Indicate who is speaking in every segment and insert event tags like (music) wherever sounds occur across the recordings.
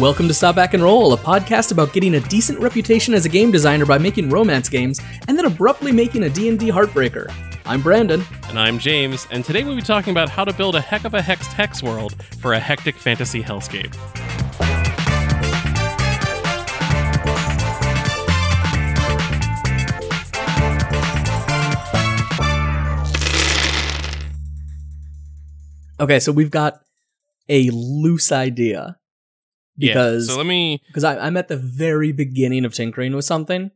Speaker 1: Welcome to Stop Back and Roll, a podcast about getting a decent reputation as a game designer by making romance games and then abruptly making a D&D heartbreaker. I'm Brandon.
Speaker 2: And I'm James, and today we'll be talking about how to build a heck of a hexed hex world for a hectic fantasy hellscape.
Speaker 1: Okay, so we've got a loose idea because
Speaker 2: yeah, so let me
Speaker 1: because I'm at the very beginning of tinkering with something,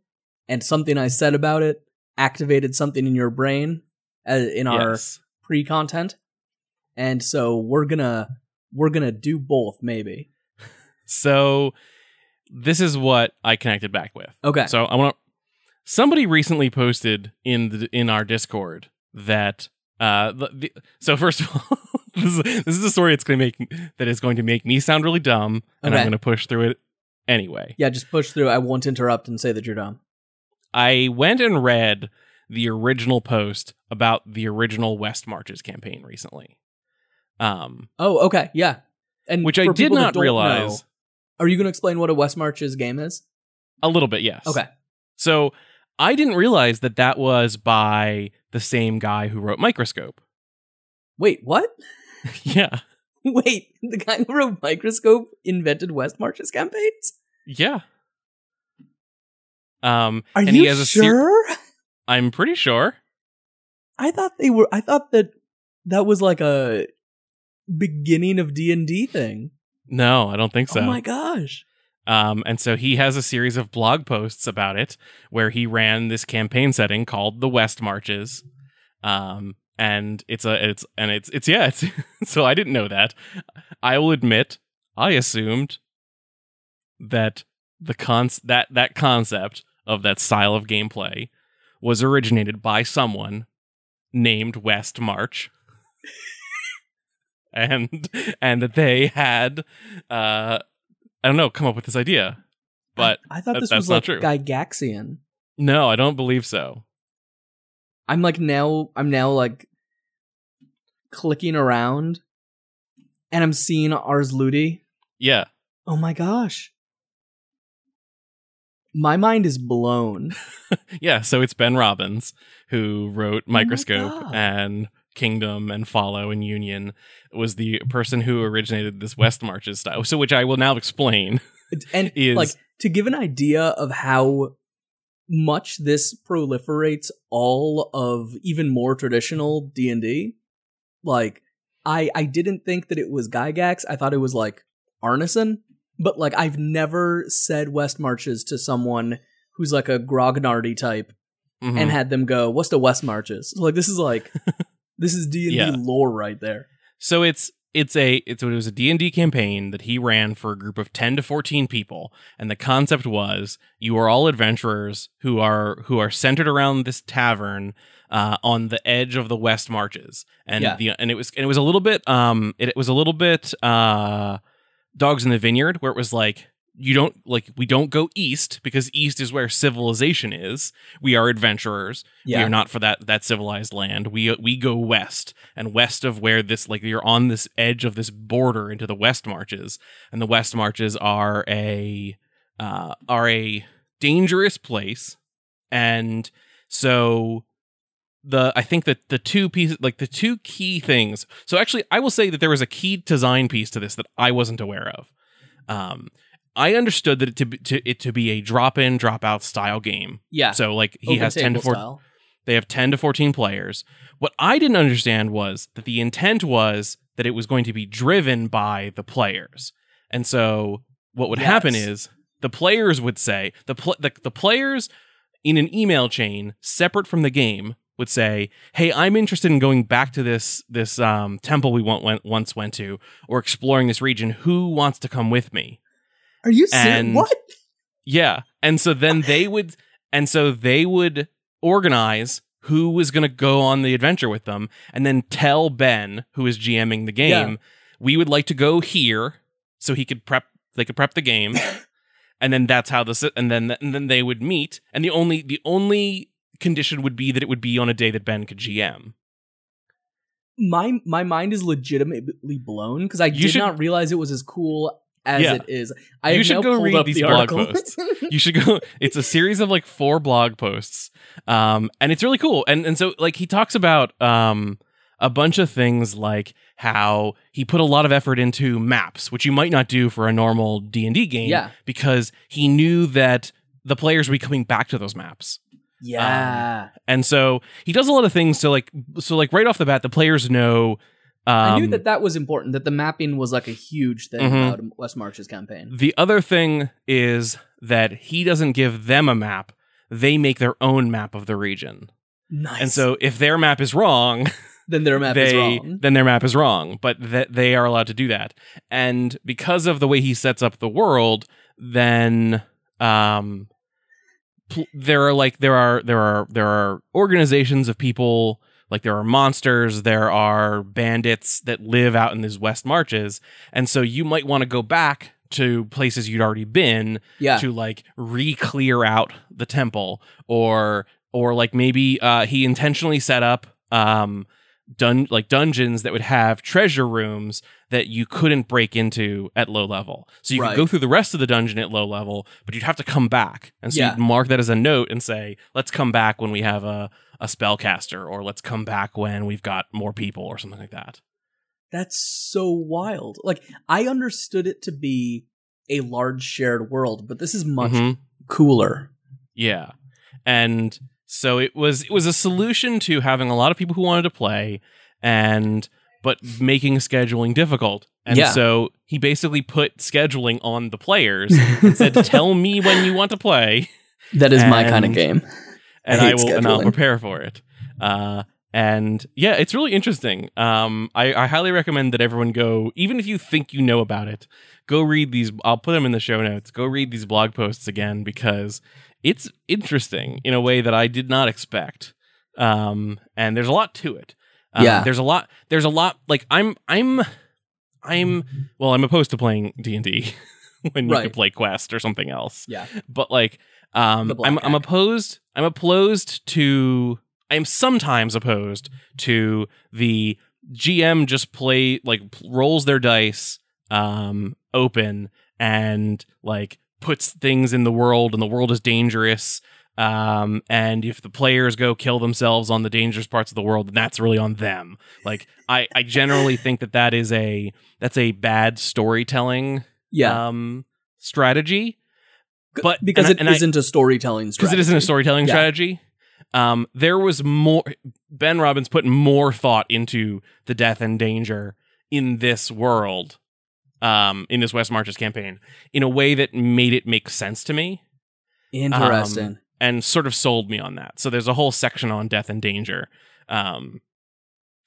Speaker 1: and something I said about it activated something in your brain uh, in our
Speaker 2: yes.
Speaker 1: pre-content, and so we're gonna we're gonna do both maybe. (laughs)
Speaker 2: So this is what I connected back with.
Speaker 1: Okay,
Speaker 2: So I want. Somebody recently posted in the in our Discord that uh the, the, so (laughs) first of all this is this is a story that's going to make that is going to make me sound really dumb and I'm going to push through it anyway.
Speaker 1: yeah, just push through. I won't interrupt and say that you're dumb.
Speaker 2: I went and read the original post about the original West Marches campaign recently. Um
Speaker 1: Oh, okay, yeah, and
Speaker 2: which I did not realize
Speaker 1: know, are you going to explain what a West Marches game is?
Speaker 2: a little bit, yes.
Speaker 1: Okay,
Speaker 2: So I didn't realize that that was by the same guy who wrote Microscope.
Speaker 1: wait, what? (laughs) (laughs)
Speaker 2: yeah.
Speaker 1: Wait, the guy who wrote Microscope invented West Marches campaigns?
Speaker 2: Yeah. Um
Speaker 1: Are
Speaker 2: and
Speaker 1: you
Speaker 2: he has a ser-
Speaker 1: sure?
Speaker 2: I'm pretty sure.
Speaker 1: I thought they were. I thought that that was like a beginning of D and D thing.
Speaker 2: No, I don't think so.
Speaker 1: Oh my gosh!
Speaker 2: Um, and so he has a series of blog posts about it where he ran this campaign setting called the West Marches. Um, and it's a it's and it's it's yeah it's (laughs) so I didn't know that. I will admit I assumed that the con that that concept of that style of gameplay was originated by someone named West March. (laughs) and and that they had uh I don't know, come up with this idea. But
Speaker 1: I, I thought this
Speaker 2: that's
Speaker 1: was like. Gygaxian.
Speaker 2: no, I don't believe so.
Speaker 1: I'm like now. I'm now like clicking around, and I'm seeing Ars Ludi.
Speaker 2: Yeah.
Speaker 1: Oh my gosh! My mind is blown. (laughs)
Speaker 2: Yeah, so it's Ben Robbins who wrote
Speaker 1: oh
Speaker 2: Microscope
Speaker 1: God.
Speaker 2: and Kingdom and Follow and Union was the person who originated this West Marches style. So which I will now explain.
Speaker 1: and (laughs)
Speaker 2: Is-
Speaker 1: like to give an idea of how much this proliferates all of even more traditional D&D like I I didn't think that it was Gygax I thought it was like Arneson but like I've never said West Marches to someone who's like a grognardy type
Speaker 2: Mhm.
Speaker 1: and had them go what's the West Marches so like this is like (laughs) this is D&D lore right there.
Speaker 2: So it's it's a it's it was a D&D campaign that he ran for a group of 10 to 14 people and the concept was you are all adventurers who are who are centered around this tavern uh, on the edge of the West Marches. And
Speaker 1: Yeah.
Speaker 2: the and it was and it was a little bit um it, it was a little bit uh Dogs in the Vineyard where it was like you don't like we don't go east because east is where civilization is we are adventurers we are not for that that civilized land. We we go west and west of where this like you're on this edge of this border into the west marches, and the west marches are a uh, are a dangerous place, and so the I think that the two pieces like the two key things. So actually, I will say that there was a key design piece to this that I wasn't aware of. Um, I understood that it to be, to it to be a drop in drop out style game.
Speaker 1: yeah
Speaker 2: So like he
Speaker 1: Open
Speaker 2: has ten to four.
Speaker 1: style.
Speaker 2: They have 10 to 14 players. What I didn't understand was that the intent was that it was going to be driven by the players. And so what would happen is the players would say the, pl- the the players in an email chain separate from the game would say, "Hey, I'm interested in going back to this this um, temple we went, went, once went to or exploring this region. Who wants to come with me?"
Speaker 1: Are you serious? What?
Speaker 2: Yeah. And so then they would and so they would organize who was going to go on the adventure with them and then tell Ben who is GMing the game,
Speaker 1: Yeah.
Speaker 2: we would like to go here so he could prep they could prep the game. (laughs) and then that's how this and then and then they would meet and the only the only condition would be that it would be on a day that Ben could GM.
Speaker 1: my my mind is legitimately blown because I
Speaker 2: You
Speaker 1: did
Speaker 2: should-
Speaker 1: not realize it was as cool as
Speaker 2: Yeah.
Speaker 1: it is. I
Speaker 2: You should go read these
Speaker 1: the
Speaker 2: blog posts. (laughs) you should go it's a series of like four blog posts um and it's really cool and and so like he talks about um a bunch of things like how he put a lot of effort into maps which you might not do for a normal d&d game
Speaker 1: Yeah.
Speaker 2: because he knew that the players would be coming back to those maps
Speaker 1: yeah.
Speaker 2: and so he does a lot of things to like so like right off the bat the players know um,
Speaker 1: I knew that that was important. That the mapping was like a huge thing
Speaker 2: Mhm.
Speaker 1: about West March's campaign.
Speaker 2: The other thing is that he doesn't give them a map; they make their own map of the region.
Speaker 1: Nice.
Speaker 2: And so, if their map is wrong, (laughs)
Speaker 1: then their map
Speaker 2: they
Speaker 1: is wrong.
Speaker 2: then their map is wrong. But that they are allowed to do that. And because of the way he sets up the world, then um, pl- there are like there are there are there are organizations of people. Like there are monsters, there are bandits that live out in these west marches, and so you might want to go back to places you'd already been
Speaker 1: yeah.
Speaker 2: to like re-clear out the temple or or like maybe uh he intentionally set up um dun like dungeons that would have treasure rooms that you couldn't break into at low level so you
Speaker 1: Right.
Speaker 2: could go through the rest of the dungeon at low level but you'd have to come back and so
Speaker 1: Yeah.
Speaker 2: you'd mark that as a note and say let's come back when we have a a spellcaster or let's come back when we've got more people or something like that
Speaker 1: That's so wild. Like I understood it to be a large shared world, but this is much
Speaker 2: Mhm.
Speaker 1: cooler.
Speaker 2: Yeah. And so it was it was a solution to having a lot of people who wanted to play and but making scheduling difficult. And
Speaker 1: Yeah.
Speaker 2: so he basically put scheduling on the players (laughs) and said, "Tell me when you want to play,
Speaker 1: That is my kind of game.
Speaker 2: and
Speaker 1: I
Speaker 2: I, will and I'll prepare for it." Uh and yeah, it's really interesting. Um, I, I highly recommend that everyone go, even if you think you know about it, go read these. I'll put them in the show notes. Go read these blog posts again because it's interesting in a way that I did not expect. Um, and there's a lot to it. Um,
Speaker 1: Yeah.
Speaker 2: there's a lot. There's a lot. Like I'm, I'm, I'm. Well, I'm opposed to playing D and D (laughs) when you
Speaker 1: Right.
Speaker 2: could play Quest or something else
Speaker 1: Yeah.
Speaker 2: but like um I'm I'm opposed I'm opposed to I am sometimes opposed to the GM just play like rolls their dice um open and like puts things in the world and the world is dangerous um and if the players go kill themselves on the dangerous parts of the world then that's really on them like i i generally think that that is a that's a bad storytelling
Speaker 1: Yeah.
Speaker 2: um strategy but
Speaker 1: because
Speaker 2: and
Speaker 1: it
Speaker 2: and
Speaker 1: not a storytelling strategy.
Speaker 2: because it isn't a storytelling
Speaker 1: Yeah.
Speaker 2: strategy. Um, there was more. Ben Robbins put more thought into the death and danger in this world, um, in this West Marches campaign, in a way that made it make sense to me
Speaker 1: Interesting.
Speaker 2: And sort of sold me on that. So there's a whole section on death and danger, um,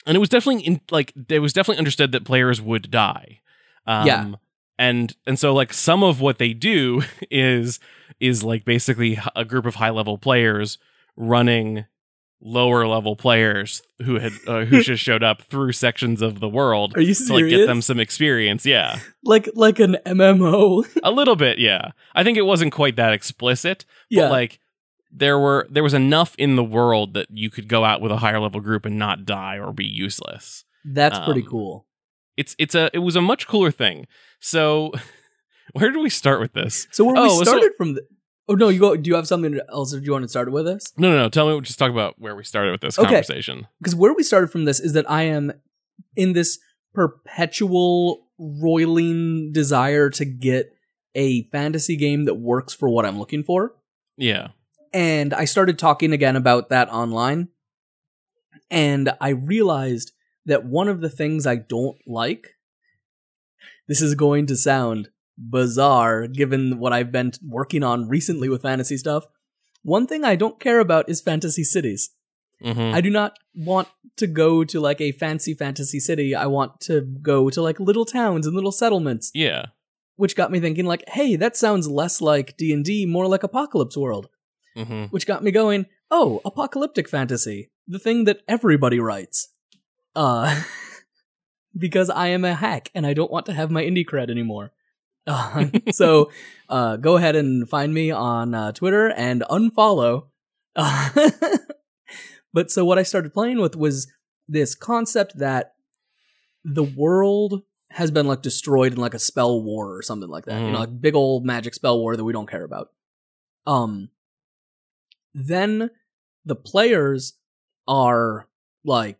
Speaker 2: and it was definitely in, like it was definitely understood that players would die. Um,
Speaker 1: Yeah.
Speaker 2: and and so like some of what they do (laughs) is is like basically a group of high level players running lower level players who had uh, who (laughs) just showed up through sections of the world
Speaker 1: Are you
Speaker 2: to like get them some experience. Yeah, (laughs)
Speaker 1: like like an MMO.
Speaker 2: a little bit. Yeah, I think it wasn't quite that explicit,
Speaker 1: yeah.
Speaker 2: but like there were there was enough in the world that you could go out with a higher level group and not die or be useless.
Speaker 1: That's pretty
Speaker 2: um,
Speaker 1: cool.
Speaker 2: It's it's a it was a much cooler thing. So (laughs) where do we start with this?
Speaker 1: So where
Speaker 2: oh,
Speaker 1: we
Speaker 2: so-
Speaker 1: started from the Oh no, you go do you have something else that you want to start with this?
Speaker 2: No, no, no. Tell me. Just talk about where we started with this
Speaker 1: Okay.
Speaker 2: conversation.
Speaker 1: because where we started from this is that I am in this perpetual roiling desire to get a fantasy game that works for what I'm looking for.
Speaker 2: Yeah.
Speaker 1: And I started talking again about that online. And I realized that one of the things I don't like, this is going to sound bizarre given what I've been working on recently with fantasy stuff. One thing I don't care about is fantasy cities.
Speaker 2: hmm
Speaker 1: I do not want to go to like a fancy fantasy city. I want to go to like little towns and little settlements,
Speaker 2: yeah.
Speaker 1: which got me thinking like, hey, that sounds less like D&D, more like Apocalypse World,
Speaker 2: hmm
Speaker 1: which got me going, oh, apocalyptic fantasy, the thing that everybody writes. Uh (laughs) because I am a hack and I don't want to have my indie cred anymore. (laughs) Uh, so uh, go ahead and find me on uh, Twitter and unfollow. Uh, (laughs) but so what I started playing with was this concept that the world has been like destroyed in like a spell war or something like that. You
Speaker 2: Mhm.
Speaker 1: know, like big old magic spell war that we don't care about. Um then the players are like,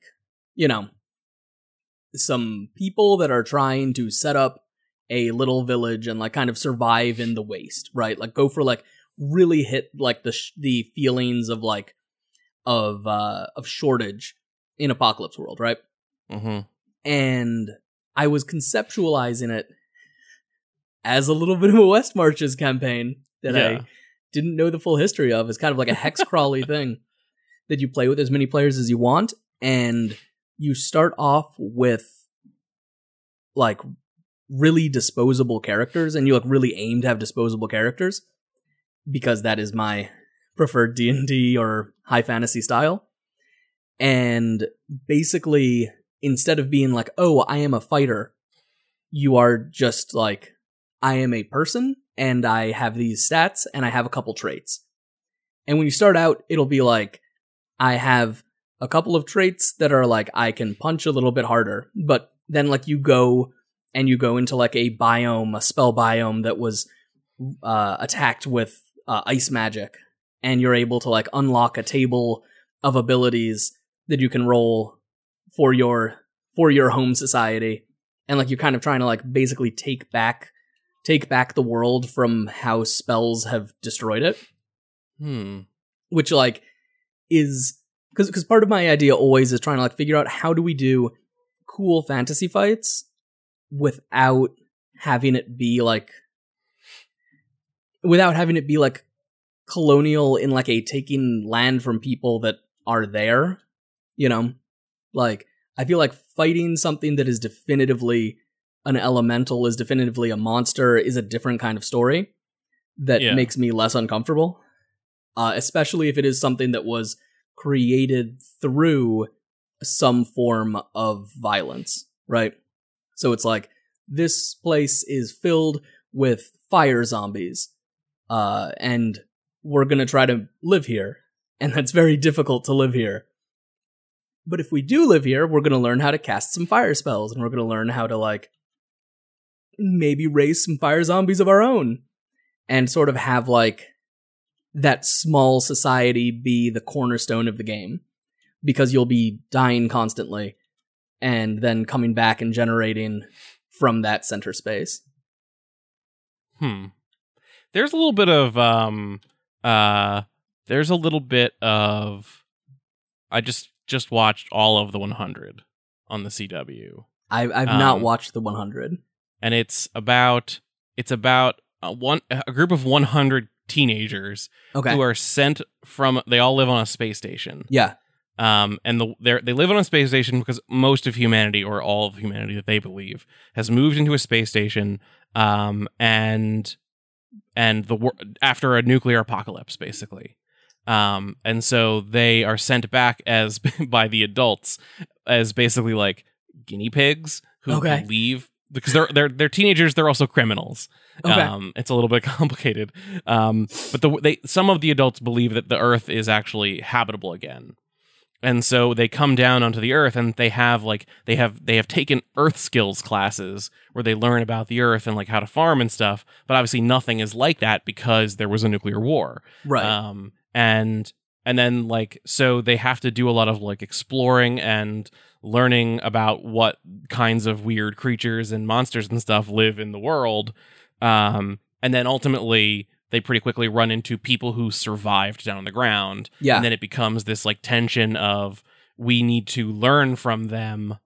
Speaker 1: you know, some people that are trying to set up a little village and like kind of survive in the waste, right? Like go for like really hit like the sh- the feelings of like of uh of shortage in apocalypse world, right?
Speaker 2: hmm
Speaker 1: and I was conceptualizing it as a little (laughs) bit of a West Marches campaign that
Speaker 2: Yeah.
Speaker 1: I didn't know the full history of. It's kind of like a hex crawly (laughs) thing that you play with as many players as you want, and you start off with like really disposable characters, and you like really aim to have disposable characters because that is my preferred D and D or high fantasy style. And basically, instead of being like, oh, I am a fighter, you are just like, I am a person and I have these stats and I have a couple traits. And when you start out, it'll be like, I have a couple of traits that are like, I can punch a little bit harder. But then, like, you go and you go into like a biome, a spell biome that was uh, attacked with uh, ice magic. And you're able to like unlock a table of abilities that you can roll for your for your home society and like you're kind of trying to like basically take back take back the world from how spells have destroyed it
Speaker 2: Hmm.
Speaker 1: which like is because because part of my idea always is trying to like figure out how do we do cool fantasy fights without having it be like without having it be like colonial in like a taking land from people that are there you know like i feel like fighting something that is definitively an elemental is definitively a monster is a different kind of story that
Speaker 2: Yeah.
Speaker 1: makes me less uncomfortable uh, especially if it is something that was created through some form of violence, right? So it's like this place is filled with fire zombies, uh, and we're gonna try to live here, and that's very difficult to live here. But if we do live here, we're gonna learn how to cast some fire spells, and we're gonna learn how to like maybe raise some fire zombies of our own, and sort of have like that small society be the cornerstone of the game because you'll be dying constantly and then coming back and generating from that center space.
Speaker 2: Hmm. There's a little bit of um uh there's a little bit of I just just watched all of the 100 on the CW
Speaker 1: I, I've not
Speaker 2: Um,
Speaker 1: watched the 100.
Speaker 2: And it's about it's about a one a group of 100 teenagers
Speaker 1: Okay.
Speaker 2: who are sent from they all live on a space station.
Speaker 1: yeah.
Speaker 2: Um, and the they they live on a space station because most of humanity, or all of humanity that they believe, has moved into a space station. Um, and and the after a nuclear apocalypse, basically. Um, and so they are sent back as (laughs) by the adults as basically like guinea pigs who
Speaker 1: Okay.
Speaker 2: believe because they're they're they're teenagers. They're also criminals.
Speaker 1: Okay.
Speaker 2: Um, it's a little bit (laughs) complicated. Um, but the they some of the adults believe that the Earth is actually habitable again, and so they come down onto the Earth and they have like they have they have taken Earth skills classes where they learn about the Earth and like how to farm and stuff. But obviously nothing is like that because there was a nuclear war.
Speaker 1: right.
Speaker 2: Um, and and then like so they have to do a lot of like exploring and learning about what kinds of weird creatures and monsters and stuff live in the world. Um, and then ultimately they pretty quickly run into people who survived down on the ground.
Speaker 1: yeah.
Speaker 2: And then it becomes this like tension of we need to learn from them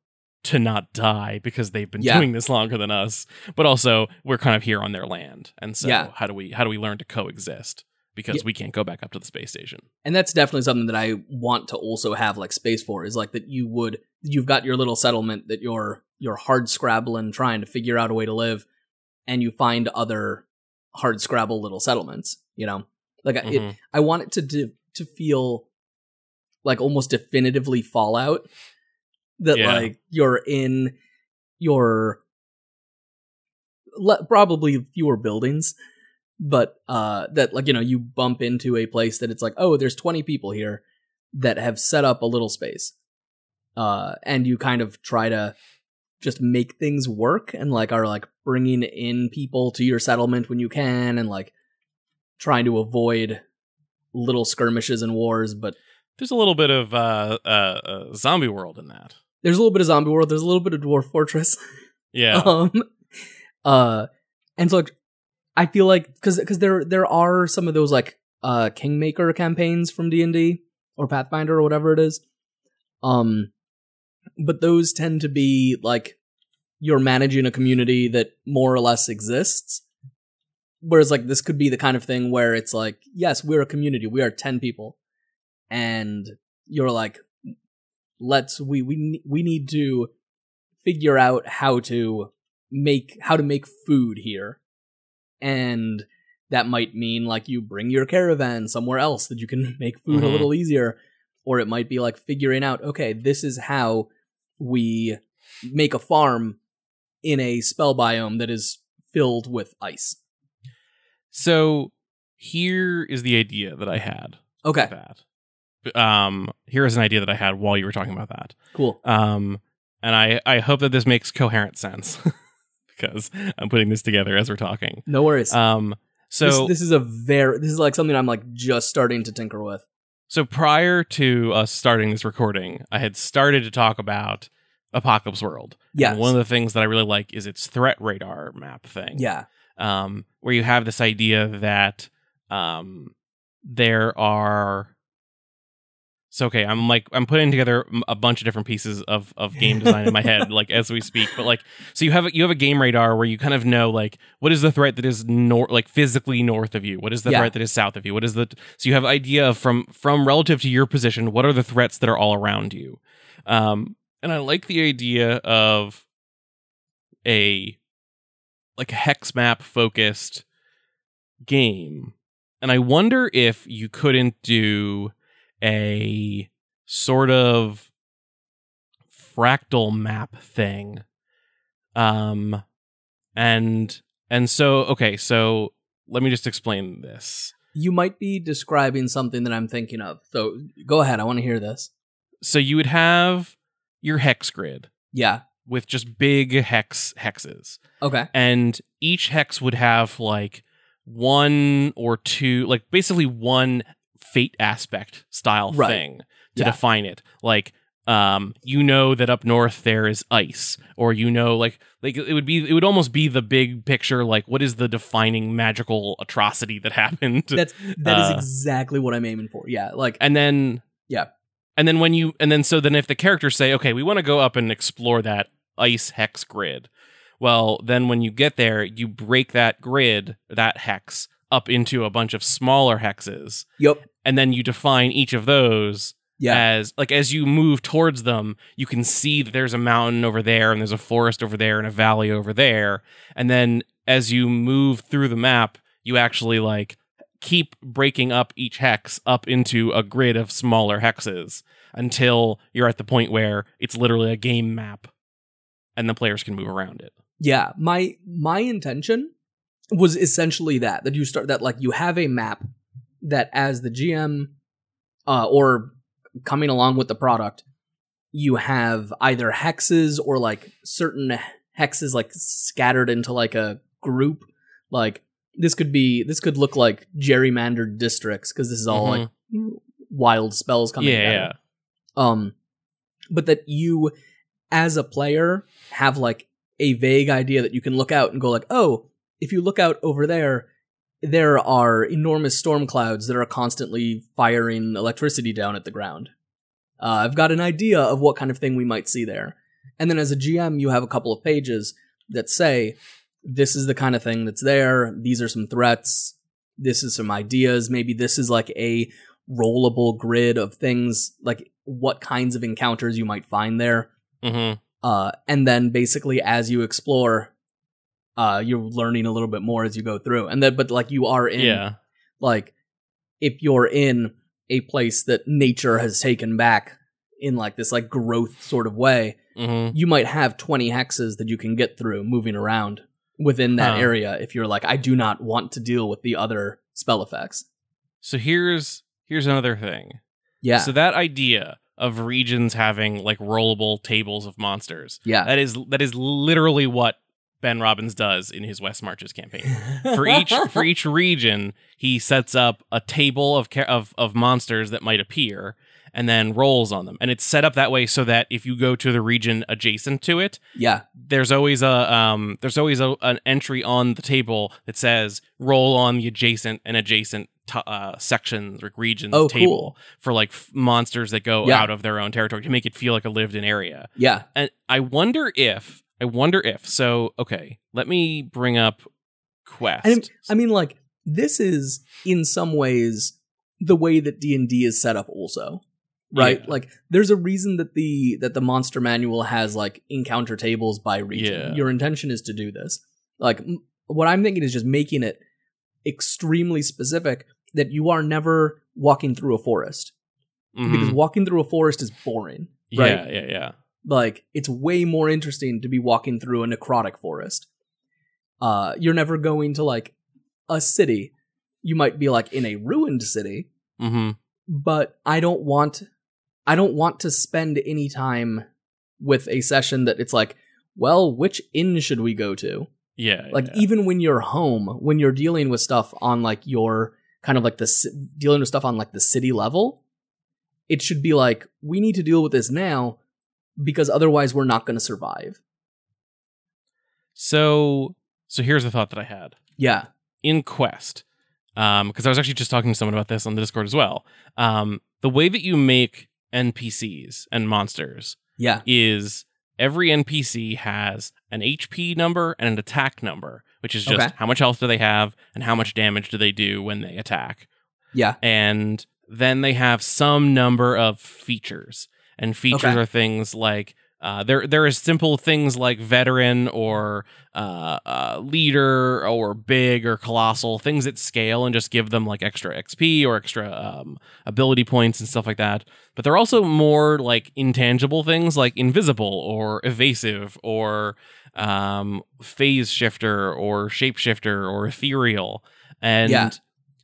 Speaker 2: to not die because they've been
Speaker 1: Yeah.
Speaker 2: doing this longer than us. But also we're kind of here on their land. And so
Speaker 1: Yeah.
Speaker 2: how do we how do we learn to coexist? Because
Speaker 1: Yeah.
Speaker 2: we can't go back up to the space station.
Speaker 1: and that's definitely something that I want to also have like space for is like that you would you've got your little settlement that you're you're hard scrabbling trying to figure out a way to live and you find other hard scrabble little settlements, you know. Like I- it,
Speaker 2: Mhm.
Speaker 1: I want it to to, to feel like almost definitively Fallout that
Speaker 2: Yeah.
Speaker 1: like you're in your le- probably fewer buildings but uh that like you know you bump into a place that it's like oh there's 20 people here that have set up a little space uh and you kind of try to just make things work and like are like bringing in people to your settlement when you can and like trying to avoid little skirmishes and wars but
Speaker 2: There's a little bit of uh, uh, uh, zombie world in that.
Speaker 1: there's a little bit of zombie world there's a little bit of dwarf fortress
Speaker 2: Yeah. (laughs)
Speaker 1: um uh and so like i feel like because because there there are some of those like uh kingmaker campaigns from d&d or pathfinder or whatever it is um but those tend to be like you're managing a community that more or less exists. Whereas like this could be the kind of thing where it's like yes we're a community. We are 10 people. And you're like let's we we we need to figure out how to make how to make food here. And that might mean like you bring your caravan somewhere else that you can (laughs) make food a
Speaker 2: Mhm.
Speaker 1: little easier. Or it might be like figuring out okay this is how we make a farm in a spell biome that is filled with ice
Speaker 2: So here is the idea that I had.
Speaker 1: okay
Speaker 2: That. Um, here is an idea that I had while you were talking about that.
Speaker 1: cool
Speaker 2: Um, and I I hope that this makes coherent sense (laughs) because I'm putting this together as we're talking.
Speaker 1: no worries
Speaker 2: Um, so
Speaker 1: this, this is a very this is like something i'm like just starting to tinker with
Speaker 2: so prior to us starting this recording, I had started to talk about Apocalypse World.
Speaker 1: yeah
Speaker 2: one of the things that I really like is its threat radar map thing.
Speaker 1: yeah
Speaker 2: um, where you have this idea that um, there are. So okay, I'm like I'm putting together a bunch of different pieces of of game design in my head, (laughs) like as we speak. But like, so you have a, you have a game radar where you kind of know like what is the threat that is north, like physically north of you. What is the
Speaker 1: Yeah.
Speaker 2: threat that is south of you? What is the so you have idea of from from relative to your position. What are the threats that are all around you? Um, and I like the idea of a like a hex map focused game. And I wonder if you couldn't do a sort of fractal map thing. Um and and so okay, so let me just explain this.
Speaker 1: you might be describing something that i'm thinking of so go ahead i want to hear this
Speaker 2: So you would have your hex grid
Speaker 1: yeah
Speaker 2: with just big hex hexes.
Speaker 1: okay
Speaker 2: and each hex would have like one or two like basically one fate aspect style
Speaker 1: Right.
Speaker 2: thing to
Speaker 1: Yeah.
Speaker 2: define it like um you know that up north there is ice or you know like like it would be it would almost be the big picture like what is the defining magical atrocity that (laughs) happened
Speaker 1: that's that is
Speaker 2: Uh,
Speaker 1: exactly what i'm aiming for yeah like
Speaker 2: and then
Speaker 1: Yeah.
Speaker 2: and then when you and then so then if the characters say okay we want to go up and explore that ice hex grid well then when you get there you break that grid that hex up into a bunch of smaller hexes.
Speaker 1: Yep
Speaker 2: and then you define each of those
Speaker 1: yeah.
Speaker 2: as like as you move towards them you can see that there's a mountain over there and there's a forest over there and a valley over there. And then as you move through the map you actually like keep breaking up each hex up into a grid of smaller hexes until you're at the point where it's literally a game map and the players can move around it.
Speaker 1: Yeah. My my intention was essentially that that you start that like you have a map that as the gm uh or coming along with the product you have either hexes or like certain hexes like scattered into like a group. Like this could be this could look like gerrymandered districts because this is all like wild spells coming
Speaker 2: yeah yeah.
Speaker 1: Um but that you as a player have like a vague idea that you can look out and go like oh if you look out over there there are enormous storm clouds that are constantly firing electricity down at the ground. Uh, i've got an idea of what kind of thing we might see there. And then as a gm you have a couple of pages that say this is the kind of thing that's there. These are some threats. This is some ideas. Maybe this is like a rollable grid of things. Like what kinds of encounters you might find there.
Speaker 2: Hmm
Speaker 1: uh, and then basically as you explore uh, you're learning a little bit more as you go through and then but like you are in
Speaker 2: yeah
Speaker 1: like if you're in a place that nature has taken back in like this like growth sort of way
Speaker 2: hmm
Speaker 1: you might have 20 hexes that you can get through moving around within that
Speaker 2: Huh.
Speaker 1: area if you're like i do not want to deal with the other spell effects
Speaker 2: so here's here's another thing
Speaker 1: yeah
Speaker 2: So that idea of regions having like rollable tables of monsters.
Speaker 1: Yeah.
Speaker 2: That is that is literally what Ben Robbins does in his West Marches campaign. (laughs) For each for each region, he sets up a table of of of monsters that might appear and then rolls on them. And it's set up that way so that if you go to the region adjacent to it,
Speaker 1: yeah.
Speaker 2: there's always a um there's always a, an entry on the table that says roll on the adjacent and adjacent t- uh, sections or regions
Speaker 1: Oh,
Speaker 2: table
Speaker 1: cool.
Speaker 2: for like f- monsters that go
Speaker 1: Yeah.
Speaker 2: out of their own territory to make it feel like a lived in area.
Speaker 1: Yeah.
Speaker 2: And I wonder if I wonder if so okay, let me bring up Quest.
Speaker 1: I mean, I mean, like this is in some ways the way that D and D is set up, also, right?
Speaker 2: Yeah.
Speaker 1: Like, there's a reason that the that the monster manual has like encounter tables by region.
Speaker 2: Yeah.
Speaker 1: Your intention is to do this. Like, m- what I'm thinking is just making it extremely specific that you are never walking through a forest
Speaker 2: Mhm.
Speaker 1: because walking through a forest is boring. right?
Speaker 2: yeah, yeah, yeah.
Speaker 1: Like it's way more interesting to be walking through a necrotic forest uh you're never going to like a city you might be like in a ruined city
Speaker 2: Mhm.
Speaker 1: but i don't want i don't want to spend any time with a session that it's like well which inn should we go to
Speaker 2: Yeah.
Speaker 1: like
Speaker 2: yeah.
Speaker 1: even when you're home when you're dealing with stuff on like your kind of like the dealing with stuff on like the city level it should be like we need to deal with this now because otherwise we're not going to survive
Speaker 2: So so here's the thought that I had.
Speaker 1: yeah
Speaker 2: in Quest, um, because I was actually just talking to someone about this on the Discord as well. Um, the way that you make NPCs and monsters
Speaker 1: yeah
Speaker 2: is every NPC has an HP number and an attack number, which is just
Speaker 1: Okay.
Speaker 2: how much health do they have and how much damage do they do when they attack.
Speaker 1: yeah
Speaker 2: And then they have some number of features. And features
Speaker 1: Okay.
Speaker 2: are things like uh, there there is simple things like veteran or uh, uh, leader or big or colossal things that scale and just give them like extra XP or extra um, ability points and stuff like that. But there are also more like intangible things like invisible or evasive or um, phase shifter or shapeshifter or ethereal. And
Speaker 1: Yeah.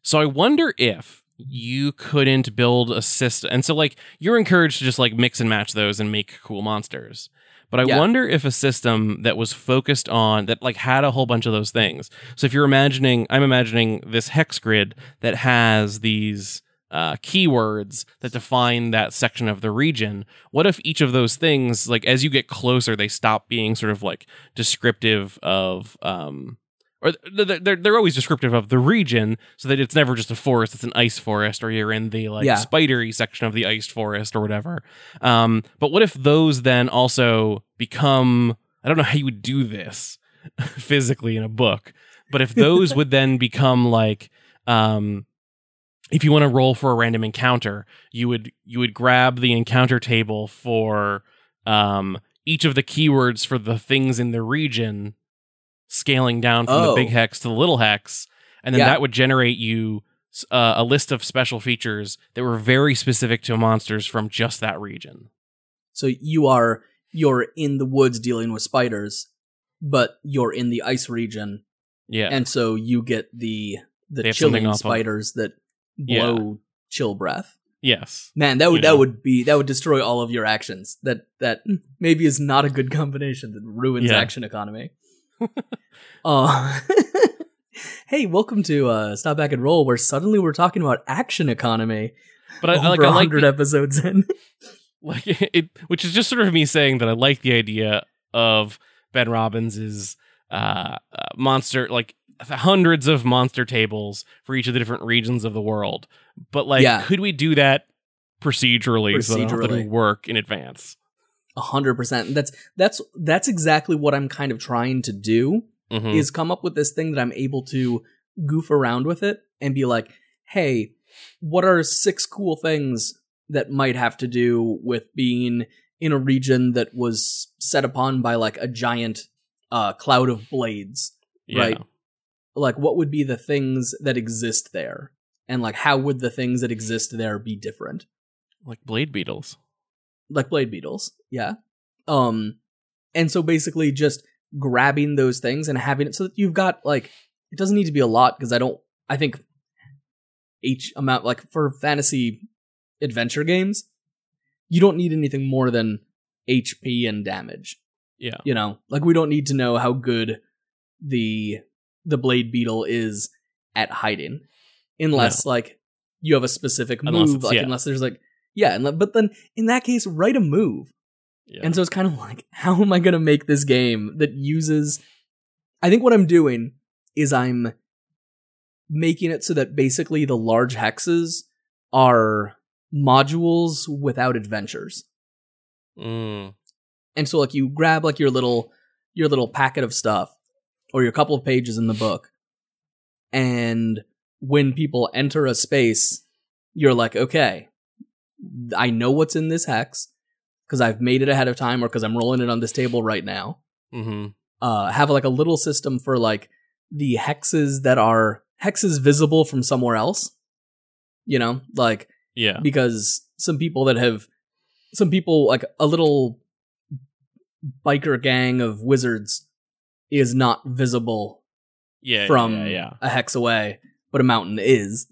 Speaker 2: so I wonder if you couldn't build a system. And so, like, you're encouraged to just like mix and match those and make cool monsters. But I
Speaker 1: Yeah.
Speaker 2: wonder if a system that was focused on that, like, had a whole bunch of those things. So if you're imagining, I'm imagining this hex grid that has these uh, keywords that define that section of the region. What if each of those things, like, as you get closer, they stop being sort of like descriptive of, um, or they're, they're, they're always descriptive of the region so that it's never just a forest it's an ice forest or you're in the like
Speaker 1: Yeah.
Speaker 2: spidery section of the iced forest or whatever um, but what if those then also become i don't know how you would do this (laughs) physically in a book but if those would then become like um, if you want to roll for a random encounter you would you would grab the encounter table for um, each of the keywords for the things in the region scaling down from the
Speaker 1: Oh.
Speaker 2: big hex to the little hex and then
Speaker 1: Yeah.
Speaker 2: that would generate you uh, a list of special features that were very specific to monsters from just that region
Speaker 1: so you are you're in the woods dealing with spiders but you're in the ice region
Speaker 2: yeah
Speaker 1: and so you get the the chilling
Speaker 2: off of-
Speaker 1: spiders that
Speaker 2: Yeah.
Speaker 1: blow chill breath
Speaker 2: yes
Speaker 1: man that would
Speaker 2: You
Speaker 1: that
Speaker 2: know.
Speaker 1: would be that would destroy all of your actions that that maybe is not a good (laughs) combination that ruins
Speaker 2: Yeah.
Speaker 1: action economy uh (laughs) hey welcome to uh stop back and roll where suddenly we're talking about action economy
Speaker 2: but I, I like i like
Speaker 1: 100
Speaker 2: the-
Speaker 1: episodes in (laughs)
Speaker 2: like (laughs) it which is just sort of me saying that i like the idea of ben robbins's uh, uh monster like hundreds of monster tables for each of the different regions of the world but like
Speaker 1: Yeah.
Speaker 2: could we do that procedurally, so that I don't have to do
Speaker 1: Procedurally.
Speaker 2: work in advance
Speaker 1: A hundred percent. That's that's that's exactly what I'm kind of trying to do
Speaker 2: Mhm.
Speaker 1: is come up with this thing that I'm able to goof around with it and be like, hey, what are six cool things that might have to do with being in a region that was set upon by like a giant uh, cloud of blades?
Speaker 2: yeah.
Speaker 1: right. Like, what would be the things that exist there? And like, how would the things that exist there be different?
Speaker 2: like blade beetles
Speaker 1: like blade beetles yeah um and so basically just grabbing those things and having it so that you've got like it doesn't need to be a lot because i don't i think each amount like for fantasy adventure games you don't need anything more than HP and damage.
Speaker 2: Yeah.
Speaker 1: You know, like we don't need to know how good the the blade beetle is at hiding, unless like you have a specific move.
Speaker 2: it's-
Speaker 1: Like
Speaker 2: yeah.
Speaker 1: unless there's like yeah, and, but then in that case, write a move.
Speaker 2: Yeah.
Speaker 1: And so it's kind of like, (laughs) how am I going to make this game that uses. I think what I'm doing is I'm making it so that basically the large hexes are modules without adventures.
Speaker 2: Mm.
Speaker 1: And so like you grab like your little your little packet of stuff or your couple of pages in the book and when people enter a space you're like okay I know what's in this hex cuz I've made it ahead of time or cuz I'm rolling it on this table right now
Speaker 2: hmm
Speaker 1: uh have like a little system for like the hexes that are hexes visible from somewhere else you know like
Speaker 2: Yeah.
Speaker 1: because some people that have some people like a little biker gang of wizards is not visible
Speaker 2: Yeah.
Speaker 1: from
Speaker 2: yeah, yeah.
Speaker 1: a hex away, but a mountain is.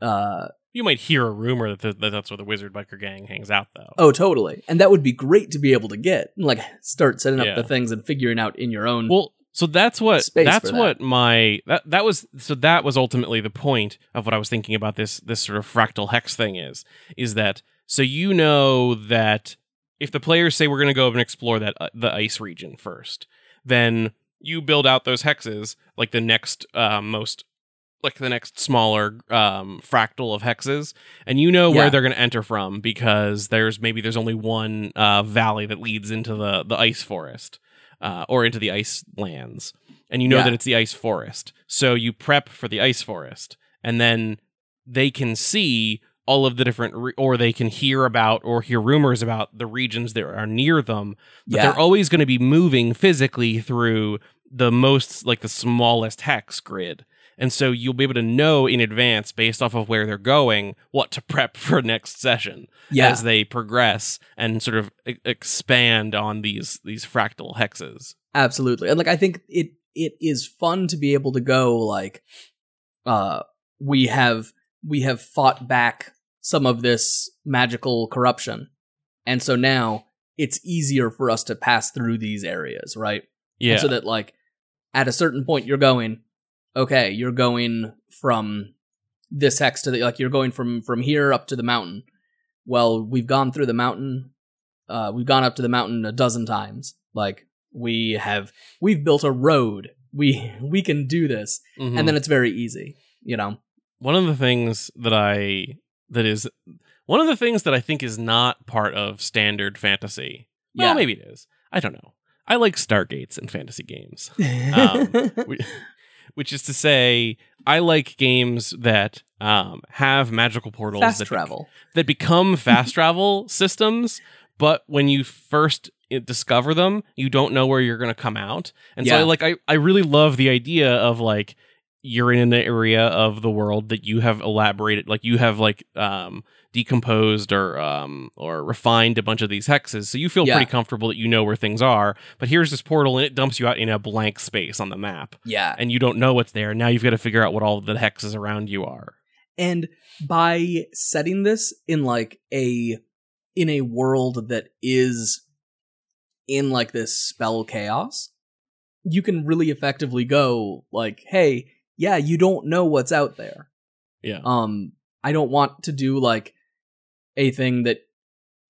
Speaker 1: Uh
Speaker 2: You might hear a rumor that, th- that that's where the wizard biker gang hangs out, though.
Speaker 1: oh, totally, and that would be great to be able to get like start setting up
Speaker 2: Yeah.
Speaker 1: the things and figuring out in your own.
Speaker 2: Well, so that's what
Speaker 1: Space
Speaker 2: that's
Speaker 1: for that.
Speaker 2: what my that that was so that was ultimately the point of what I was thinking about this this sort of fractal hex thing is is that so you know that if the players say we're going to go up and explore that uh, the ice region first, then you build out those hexes like the next uh, most like the next smaller um, fractal of hexes, and you know
Speaker 1: Yeah.
Speaker 2: where they're going to enter from because there's maybe there's only one uh, valley that leads into the the ice forest uh, or into the ice lands, and you know
Speaker 1: Yeah.
Speaker 2: that it's the ice forest. So you prep for the ice forest, and then they can see all of the different, re- or they can hear about or hear rumors about the regions that are near them. But
Speaker 1: yeah,
Speaker 2: they're always going to be moving physically through the most, like the smallest hex grid. And so you'll be able to know in advance, based off of where they're going, what to prep for next session
Speaker 1: yeah,
Speaker 2: as they progress and sort of e- expand on these these fractal hexes.
Speaker 1: absolutely, and like I think it it is fun to be able to go like, uh, we have we have fought back some of this magical corruption, and so now it's easier for us to pass through these areas, right?
Speaker 2: Yeah.
Speaker 1: so that like at a certain point you're going okay you're going from this hex to the like you're going from from here up to the mountain well we've gone through the mountain uh we've gone up to the mountain a dozen times like we have we've built a road we (laughs) we can do this
Speaker 2: Mhm.
Speaker 1: and then it's very easy you know
Speaker 2: one of the things that I that is one of the things that I think is not part of standard fantasy. Well,
Speaker 1: yeah
Speaker 2: maybe it is. I don't know. I like stargates in fantasy games. (laughs) um, Wh- (laughs) Which is to say, I like games that um, have magical portals
Speaker 1: fast
Speaker 2: that,
Speaker 1: travel
Speaker 2: that become (laughs) fast travel systems, but when you first discover them, you don't know where you're going to come out. And so, I like, I, I really love the idea of like you're in an area of the world that you have elaborated, like you have like um, decomposed or um, or refined a bunch of these hexes, so you feel
Speaker 1: Yeah.
Speaker 2: pretty comfortable that you know where things are. But here's this portal, and it dumps you out in a blank space on the map,
Speaker 1: yeah
Speaker 2: and you don't know what's there. Now you've got to figure out what all the hexes around you are.
Speaker 1: and by setting this in like a in a world that is in like this spell chaos you can really effectively go like hey yeah you don't know what's out there
Speaker 2: Yeah.
Speaker 1: um i don't want to do like a thing that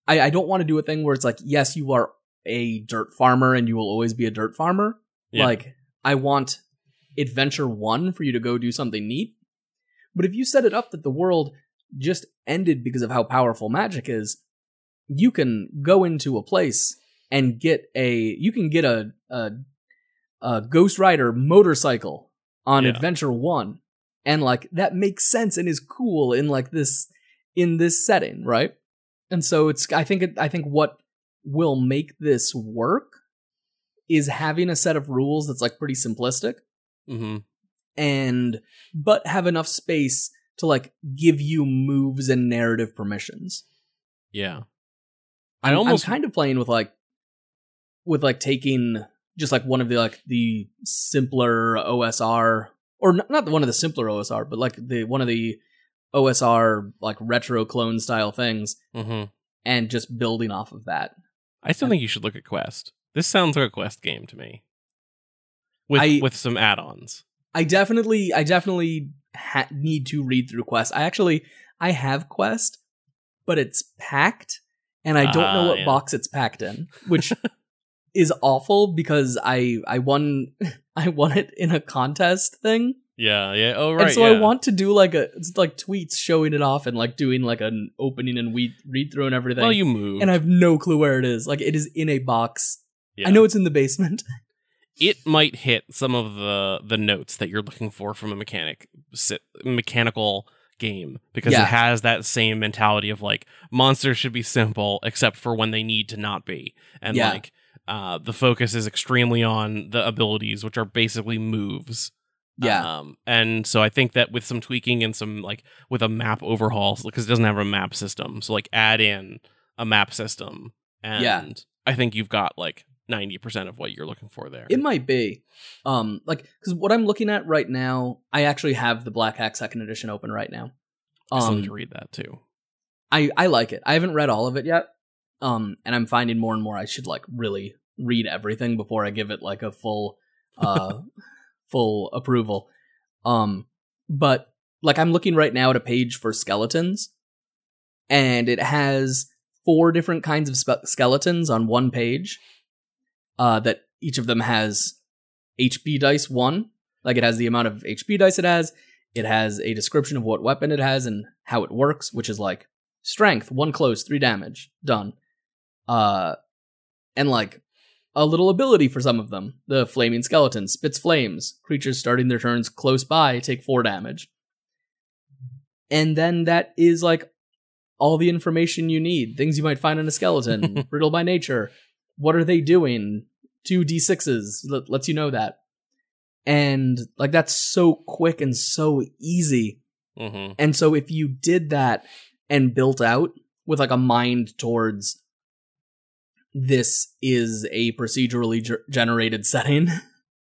Speaker 1: i i don't want to do a thing where it's like yes you are a dirt farmer and you will always be a dirt farmer
Speaker 2: Yeah.
Speaker 1: like i want adventure 1 for you to go do something neat but if you set it up that the world just ended because of how powerful magic is you can go into a place and get a you can get a a, a ghost rider motorcycle on
Speaker 2: Yeah.
Speaker 1: adventure 1 and like that makes sense and is cool in like this in this setting right and so it's i think it, i think what will make this work is having a set of rules that's like pretty simplistic
Speaker 2: hmm
Speaker 1: and but have enough space to like give you moves and narrative permissions
Speaker 2: Yeah. I almost
Speaker 1: I'm kind of playing with like with like taking just like one of the like the simpler OSR or not, not one of the simpler OSR, but like the one of the OSR like retro clone style things
Speaker 2: hmm
Speaker 1: and just building off of that.
Speaker 2: I still think you should look at Quest. This sounds like a Quest game to me. With
Speaker 1: I-
Speaker 2: with some add-ons.
Speaker 1: I definitely, I definitely ha- need to read through Quest. I actually, I have Quest, but it's packed, and I don't know
Speaker 2: Ah,
Speaker 1: what
Speaker 2: yeah.
Speaker 1: box it's packed in, which (laughs) is awful because I, I won, (laughs) I won it in a contest thing,
Speaker 2: Yeah, yeah. Oh right.
Speaker 1: and so
Speaker 2: yeah.
Speaker 1: I want to do like a, it's like tweets showing it off and like doing like an opening and we read through and everything.
Speaker 2: Well, you move.
Speaker 1: and I have no clue where it is. Like it is in a box.
Speaker 2: Yeah.
Speaker 1: I know it's in the basement. (laughs)
Speaker 2: it might hit some of the the notes that you're looking for from a mechanic mechanical game because
Speaker 1: Yeah.
Speaker 2: it has that same mentality of like monsters should be simple except for when they need to not be and like uh the focus is extremely on the abilities which are basically moves
Speaker 1: Yeah.
Speaker 2: um and so i think that with some tweaking and some like with a map overhaul because it doesn't have a map system so like add in a map system and
Speaker 1: Yeah.
Speaker 2: i think you've got like 90% of what you're looking for there
Speaker 1: It might be. Um, like, because what I'm looking at right now, I actually have the Black Hack Second Edition open right now.
Speaker 2: I still need
Speaker 1: Um,
Speaker 2: to read that too.
Speaker 1: I I like it. I haven't read all of it yet. Um, and I'm finding more and more I should like really read everything before I give it like a full, uh, (laughs) full approval. Um, but like I'm looking right now at a page for skeletons, and it has four different kinds of spe- skeletons on one page. Uh, that each of them has HP dice one, like it has the amount of HP dice it has. It has a description of what weapon it has and how it works, which is like strength, one close, three damage, done. Uh, and like a little ability for some of them. The flaming skeleton spits flames. Creatures starting their turns close by take four damage. And then that is like all the information you need. Things you might find in a skeleton, (laughs) brittle by nature. What are they doing? Two d6s let, lets you know that. And like that's so quick and so easy.
Speaker 2: Mm-hmm.
Speaker 1: And so if you did that and built out with like a mind towards this is a procedurally ger- generated setting,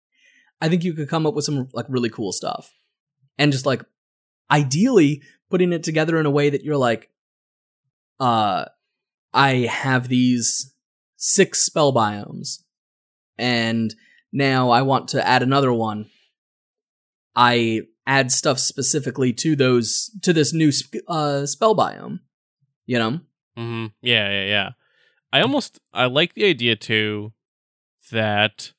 Speaker 1: (laughs) I think you could come up with some like really cool stuff. And just like ideally putting it together in a way that you're like uh I have these six spell biomes and now I want to add another one. I add stuff specifically to those to this new sp- uh, spell biome. You know,
Speaker 2: Mm-hmm. Yeah, yeah, yeah. I almost I like the idea too that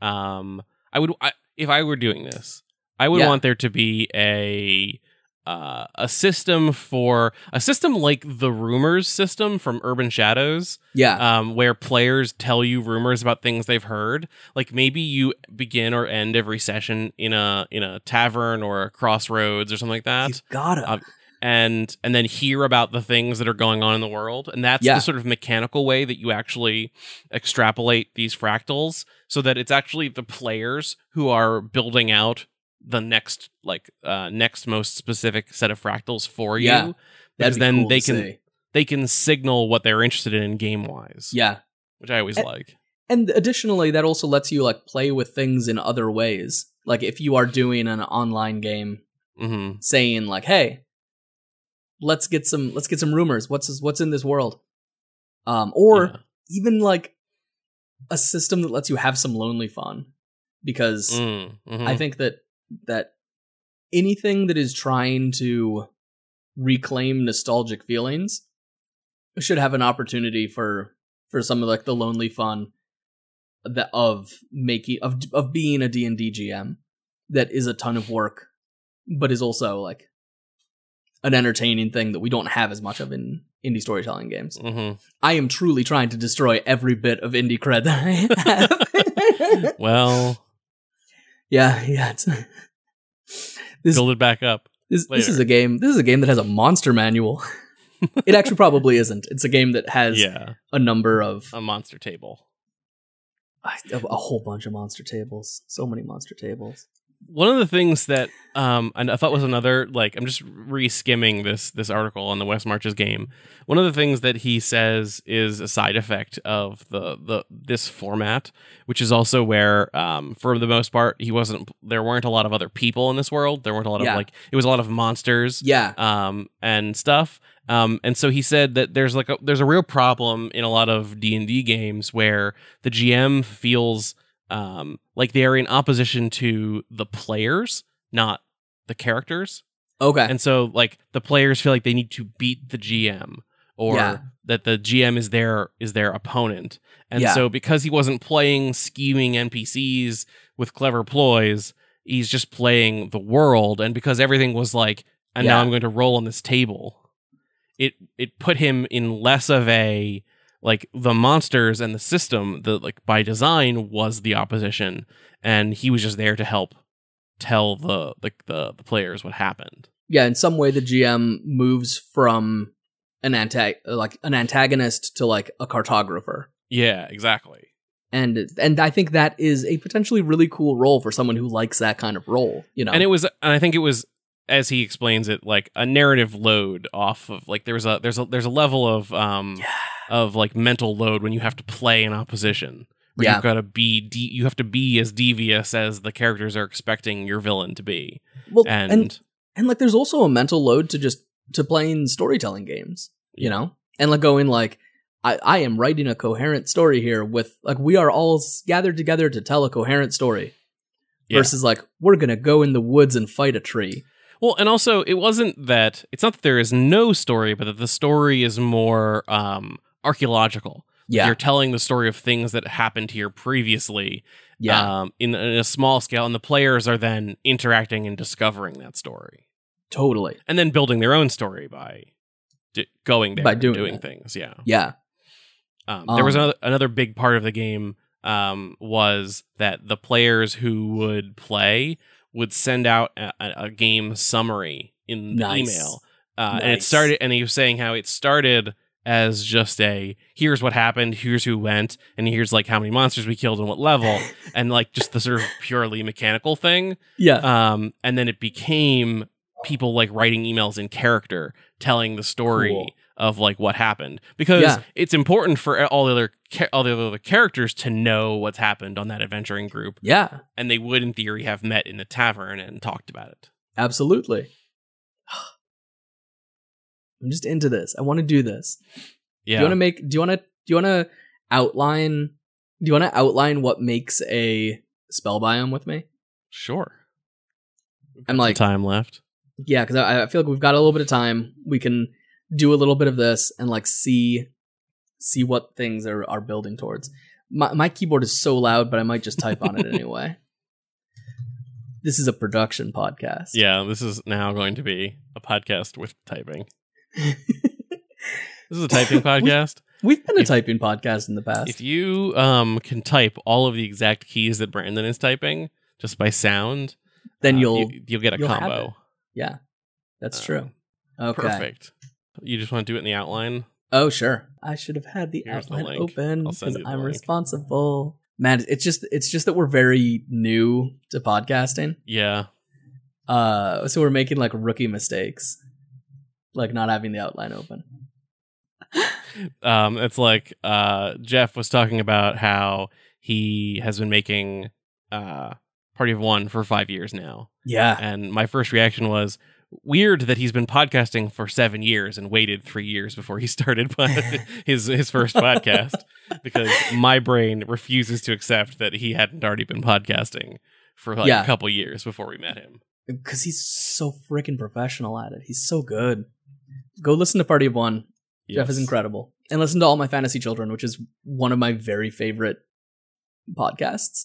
Speaker 2: um I would I, if I were doing this, I would
Speaker 1: Yeah.
Speaker 2: want there to be a uh, a system for a system like the rumors system from Urban Shadows,
Speaker 1: yeah,
Speaker 2: um, where players tell you rumors about things they've heard. Like maybe you begin or end every session in a in a tavern or a crossroads or something like that
Speaker 1: you gotta.
Speaker 2: uh, and and then hear about the things that are going on in the world. And that's
Speaker 1: Yeah.
Speaker 2: the sort of mechanical way that you actually extrapolate these fractals so that it's actually the players who are building out the next like uh next most specific set of fractals for you.
Speaker 1: Yeah,
Speaker 2: because
Speaker 1: be
Speaker 2: then
Speaker 1: cool
Speaker 2: they can they can signal what they're interested in game wise
Speaker 1: Yeah,
Speaker 2: which i always
Speaker 1: And-
Speaker 2: like.
Speaker 1: and additionally, that also lets you like play with things in other ways. Like if you are doing an online game,
Speaker 2: hmm
Speaker 1: saying like, "Hey, let's get some let's get some rumors. What's what's in this world?" Um, or
Speaker 2: Yeah.
Speaker 1: even like a system that lets you have some lonely fun, because
Speaker 2: Mm, mhm.
Speaker 1: I think that that anything that is trying to reclaim nostalgic feelings should have an opportunity for for some of like the lonely fun that of making of of being a D&D GM that is a ton of work but is also like an entertaining thing that we don't have as much of in indie storytelling games.
Speaker 2: Mhm.
Speaker 1: I am truly trying to destroy every bit of indie cred that I have. (laughs)
Speaker 2: well
Speaker 1: yeah, yeah. It's, (laughs) this,
Speaker 2: build it back up
Speaker 1: this, this is a game. This is a game that has a monster manual. (laughs) it actually probably isn't. It's a game that has
Speaker 2: yeah
Speaker 1: a number of
Speaker 2: a monster table
Speaker 1: a, a whole bunch of monster tables. So many monster tables.
Speaker 2: One of the things that um and I thought was another like I'm just re-skimming this this article on the West Marches game. One of the things that he says is a side effect of the the this format, which is also where um for the most part he wasn't there weren't a lot of other people in this world. There weren't a lot
Speaker 1: Yeah.
Speaker 2: of like it was a lot of monsters
Speaker 1: Yeah.
Speaker 2: um, and stuff. Um, and so he said that there's like a, there's a real problem in a lot of D and D games where the GM feels um, like they are in opposition to the players, not the characters.
Speaker 1: Okay.
Speaker 2: And so like the players feel like they need to beat the GM or
Speaker 1: Yeah.
Speaker 2: that the GM is their is their opponent. And
Speaker 1: Yeah.
Speaker 2: so because he wasn't playing scheming NPCs with clever ploys, he's just playing the world and because everything was like and now I'm going to roll on this table. It it put him in less of a like the monsters and the system that like by design was the opposition and he was just there to help tell the the the, the players what happened.
Speaker 1: yeah, in some way the GM moves from an antag- like an antagonist to like a cartographer.
Speaker 2: Yeah, exactly.
Speaker 1: And and I think that is a potentially really cool role for someone who likes that kind of role, you know.
Speaker 2: And it was and I think it was as he explains it like a narrative load off of like there's a there's a there's a level of um
Speaker 1: Yeah.
Speaker 2: Of like mental load when you have to play in opposition.
Speaker 1: Yeah.
Speaker 2: you've got to be de- you have to be as devious as the characters are expecting your villain to be.
Speaker 1: well,
Speaker 2: And,
Speaker 1: and and like there's also a mental load to just to playing storytelling games you know and like going like I, I am writing a coherent story here with like we are all gathered together to tell a coherent story
Speaker 2: Yeah.
Speaker 1: versus like we're gonna go in the woods and fight a tree
Speaker 2: Well, and also it wasn't that it's not that there is no story, but that the story is more um archaeological.
Speaker 1: yeah
Speaker 2: You're telling the story of things that happened here previously
Speaker 1: yeah
Speaker 2: um, in, in a small scale, and the players are then interacting and discovering that story,
Speaker 1: totally
Speaker 2: and then building their own story by d- going there
Speaker 1: By
Speaker 2: and
Speaker 1: doing
Speaker 2: doing things. Yeah.
Speaker 1: yeah
Speaker 2: Um, there was
Speaker 1: Um,
Speaker 2: another another big part of the game um, was that the players who would play would send out a, a game summary in the
Speaker 1: Nice.
Speaker 2: email, uh, and it started. And he was saying how it started as just a here's what happened, here's who went, and here's like how many monsters we killed and what level, (laughs) and like just the sort of purely mechanical thing.
Speaker 1: yeah
Speaker 2: Um, and then it became people like writing emails in character telling the story
Speaker 1: Cool.
Speaker 2: of like what happened because
Speaker 1: Yeah.
Speaker 2: it's important for all the other all the other characters to know what's happened on that adventuring group
Speaker 1: yeah
Speaker 2: and they would in theory have met in the tavern and talked about it
Speaker 1: absolutely i'm just into this i want to do this
Speaker 2: yeah
Speaker 1: Do you want to make? Do you want to? Do you want to outline? Do you want to outline what makes a spell biome with me?
Speaker 2: sure
Speaker 1: I'm like,
Speaker 2: time left
Speaker 1: yeah, because I, I feel like we've got a little bit of time. We can do a little bit of this and like see see what things are are building towards. My my keyboard is so loud, but I might just type on it (laughs) anyway. This is a production podcast.
Speaker 2: yeah this is now going to be a podcast with typing this is a typing (laughs) podcast
Speaker 1: We've been a
Speaker 2: If-
Speaker 1: typing podcast in the past.
Speaker 2: if you um can type all of the exact keys that brandon is typing just by sound
Speaker 1: then
Speaker 2: uh,
Speaker 1: you'll
Speaker 2: you, will get a
Speaker 1: you'll have
Speaker 2: combo
Speaker 1: yeah, that's
Speaker 2: Uh,
Speaker 1: true. Okay.
Speaker 2: Perfect. You just want to do it in the outline?
Speaker 1: Oh, sure. I should have had the
Speaker 2: Here's the
Speaker 1: outline
Speaker 2: link.
Speaker 1: open
Speaker 2: I'll send
Speaker 1: because
Speaker 2: you the
Speaker 1: I'm
Speaker 2: link.
Speaker 1: responsible. Man, it's just it's just that we're very new to podcasting.
Speaker 2: Yeah.
Speaker 1: Uh, so we're making like rookie mistakes, like not having the outline open. (laughs)
Speaker 2: Um, it's like uh, Jeff was talking about how he has been making uh, Party of One for five years now.
Speaker 1: Yeah,
Speaker 2: And my first reaction was weird that he's been podcasting for seven years and waited three years before he started (laughs) (laughs) his his first podcast because my brain refuses to accept that he hadn't already been podcasting for like
Speaker 1: Yeah.
Speaker 2: a couple years before we met him.
Speaker 1: because he's so freaking professional at it. He's so good. Go listen to Party of One. Jeff is incredible, and listen to All My Fantasy Children, which is one of my very favorite podcasts.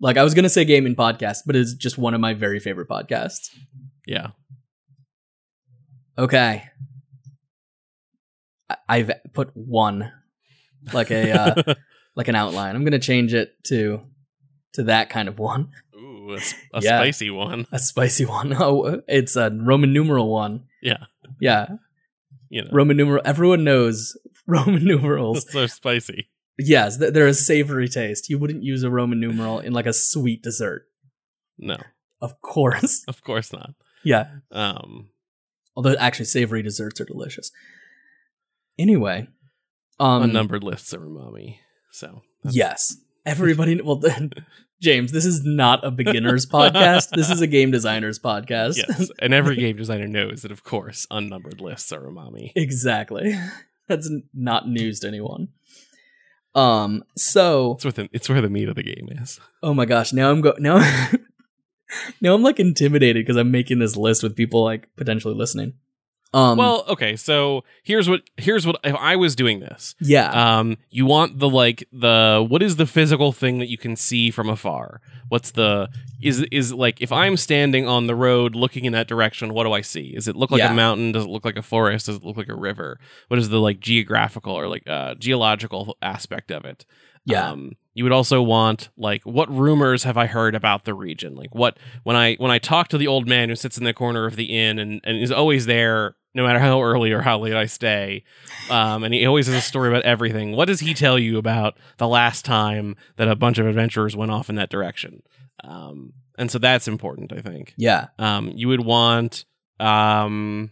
Speaker 1: Like I was gonna say gaming podcast, but it's just one of my very favorite podcasts.
Speaker 2: Yeah.
Speaker 1: Okay. I- I've put one, like a uh, (laughs) like an outline. I'm gonna change it to to that kind of one,
Speaker 2: Ooh, a, a
Speaker 1: Yeah.
Speaker 2: spicy one.
Speaker 1: a spicy one. (laughs) Oh, it's a Roman numeral one.
Speaker 2: Yeah.
Speaker 1: Yeah,
Speaker 2: You know,
Speaker 1: Roman numeral. Everyone knows (laughs) Roman numerals.
Speaker 2: so spicy.
Speaker 1: yes, they're a savory taste. You wouldn't use a Roman numeral in like a sweet dessert.
Speaker 2: No.
Speaker 1: Of course. (laughs)
Speaker 2: Of course not.
Speaker 1: yeah.
Speaker 2: Um,
Speaker 1: Although actually savory desserts are delicious. Anyway. Um
Speaker 2: unnumbered lists of umami. So
Speaker 1: Yes. Everybody well then (laughs) James, this is not a beginner's (laughs) podcast. This is a game designer's podcast.
Speaker 2: yes, and every game designer knows that, of course, unnumbered lists are umami.
Speaker 1: exactly. (laughs) That's not news to anyone. Um so
Speaker 2: It's within. It's where the meat of the game is.
Speaker 1: oh my gosh, now I'm go now (laughs) now I'm like intimidated because I'm making this list with people like potentially listening. Um
Speaker 2: well, okay. So here's what. Here's what. If I was doing this,
Speaker 1: yeah.
Speaker 2: um, you want the like the what is the physical thing that you can see from afar? What's the is is like if I'm standing on the road looking in that direction, what do I see? Does it look like
Speaker 1: Yeah.
Speaker 2: a mountain? Does it look like a forest? Does it look like a river? What is the like geographical or like uh, geological aspect of it?
Speaker 1: yeah.
Speaker 2: Um, you would also want like what rumors have I heard about the region? Like what when I when I talk to the old man who sits in the corner of the inn and, and is always there no matter how early or how late I stay, um, and he always has a story about everything. What does he tell you about the last time that a bunch of adventurers went off in that direction? Um, and so that's important, I think.
Speaker 1: yeah.
Speaker 2: Um, you would want um,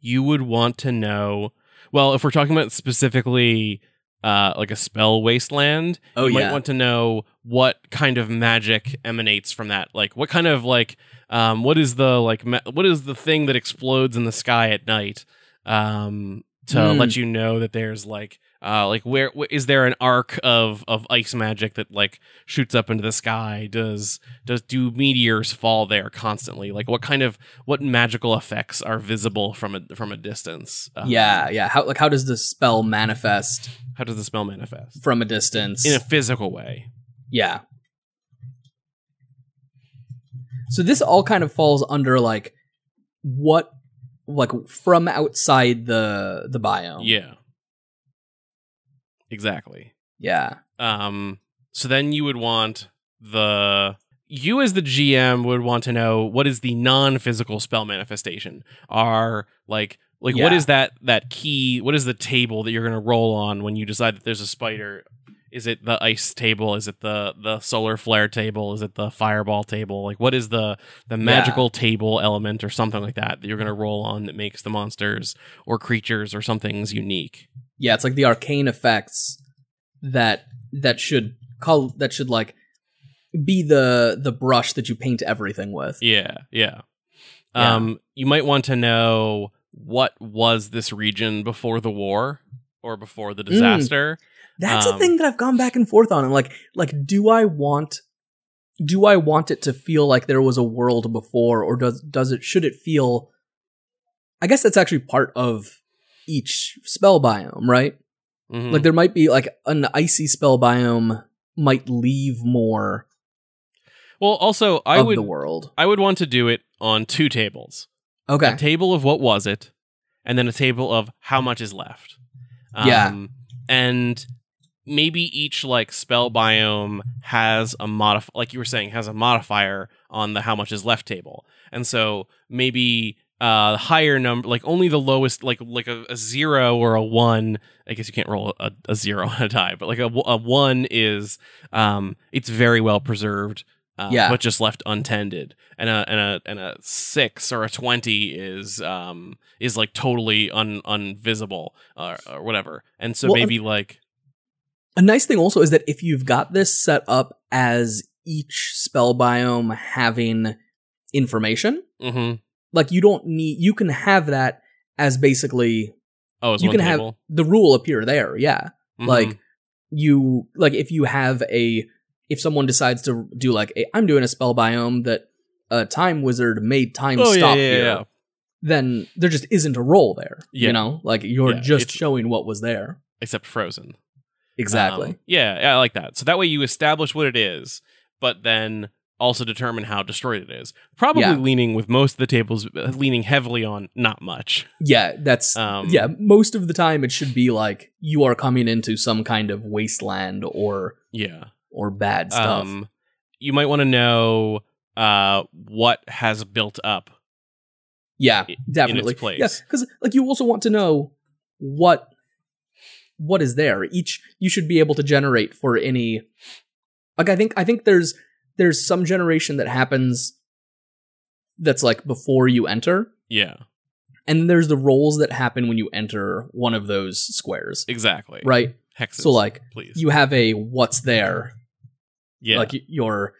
Speaker 2: you would want to know. Well, if we're talking about specifically uh, like a spell wasteland,
Speaker 1: Oh
Speaker 2: you
Speaker 1: yeah.
Speaker 2: might want to know what kind of magic emanates from that. Like what kind of like um, what is the like ma- what is the thing that explodes in the sky at night um, to
Speaker 1: Mm.
Speaker 2: let you know that there's like uh, like where wh- is there an arc of of ice magic that like shoots up into the sky? Does does do meteors fall there constantly? Like what kind of what magical effects are visible from a from a distance? Um,
Speaker 1: yeah, yeah. How like how does the spell manifest
Speaker 2: How does the spell manifest
Speaker 1: from a distance?
Speaker 2: in a physical way?
Speaker 1: yeah. So this all kind of falls under like what like from outside the the biome.
Speaker 2: Yeah. Exactly.
Speaker 1: Yeah.
Speaker 2: Um so then you would want the you as the GM would want to know what is the non-physical spell manifestation. Are like like what
Speaker 1: Yeah.
Speaker 2: is that that key what is the table that you're going to roll on when you decide that there's a spider? Is it the ice table? Is it the the solar flare table? Is it the fireball table? Like what is the the magical table element or something like that that you're going to roll on that makes the monsters or creatures or something's unique?
Speaker 1: Yeah, it's like the arcane effects that that should call that should like be the the brush that you paint everything with.
Speaker 2: Yeah, yeah.
Speaker 1: Yeah.
Speaker 2: Um, you might want to know what was this region before the war or before the disaster.
Speaker 1: That's a
Speaker 2: Um,
Speaker 1: thing that I've gone back and forth on. And like, like, do I want, do I want it to feel like there was a world before, or does does it should it feel? I guess that's actually part of each spell biome, right?
Speaker 2: Mhm.
Speaker 1: Like, there might be like an icy spell biome might leave more
Speaker 2: well, also, I
Speaker 1: of
Speaker 2: would
Speaker 1: the world.
Speaker 2: I would want to do it on two tables:
Speaker 1: Okay,
Speaker 2: a table of what was it, and then a table of how much is left.
Speaker 1: Yeah.
Speaker 2: and maybe each like spell biome has a modif like you were saying has a modifier on the how much is left table. And so maybe uh higher number like only the lowest like like a, a zero or a one i guess you can't roll a, a zero (laughs) on a die but like a, a one is um it's very well preserved uh,
Speaker 1: Yeah.
Speaker 2: but just left untended. And a and a and a six or a 20 is um is like totally un unvisible or, or whatever. And so
Speaker 1: Well,
Speaker 2: maybe like
Speaker 1: A nice thing also is that if you've got this set up as each spell biome having information,
Speaker 2: mhm.
Speaker 1: like you don't need you can have that as basically
Speaker 2: oh it's
Speaker 1: you can have the rule appear there. Yeah.
Speaker 2: Mhm.
Speaker 1: Like you like if you have a if someone decides to do like a I'm doing a spell biome that a time wizard made time
Speaker 2: Oh,
Speaker 1: stop
Speaker 2: yeah, yeah,
Speaker 1: here,
Speaker 2: yeah.
Speaker 1: then there just isn't a roll there. You know? Like you're just showing what was there.
Speaker 2: except frozen
Speaker 1: Exactly.
Speaker 2: Um, yeah, yeah, I like that. So that way you establish what it is, but then also determine how destroyed it is. Probably
Speaker 1: Yeah.
Speaker 2: leaning with most of the tables, uh, leaning heavily on not much.
Speaker 1: yeah, that's
Speaker 2: Um,
Speaker 1: yeah, most of the time it should be like you are coming into some kind of wasteland or
Speaker 2: Yeah.
Speaker 1: or bad stuff.
Speaker 2: Um, you might want to know uh, what has built up.
Speaker 1: yeah, definitely.
Speaker 2: place.
Speaker 1: Yeah, because like you also want to know what what is there. Each you should be able to generate for any. Like I think I think there's there's some generation that happens that's like before you enter,
Speaker 2: Yeah,
Speaker 1: and there's the rolls that happen when you enter one of those squares,
Speaker 2: exactly.
Speaker 1: right?
Speaker 2: Hexes.
Speaker 1: So like
Speaker 2: please.
Speaker 1: you have a what's there,
Speaker 2: yeah.
Speaker 1: like your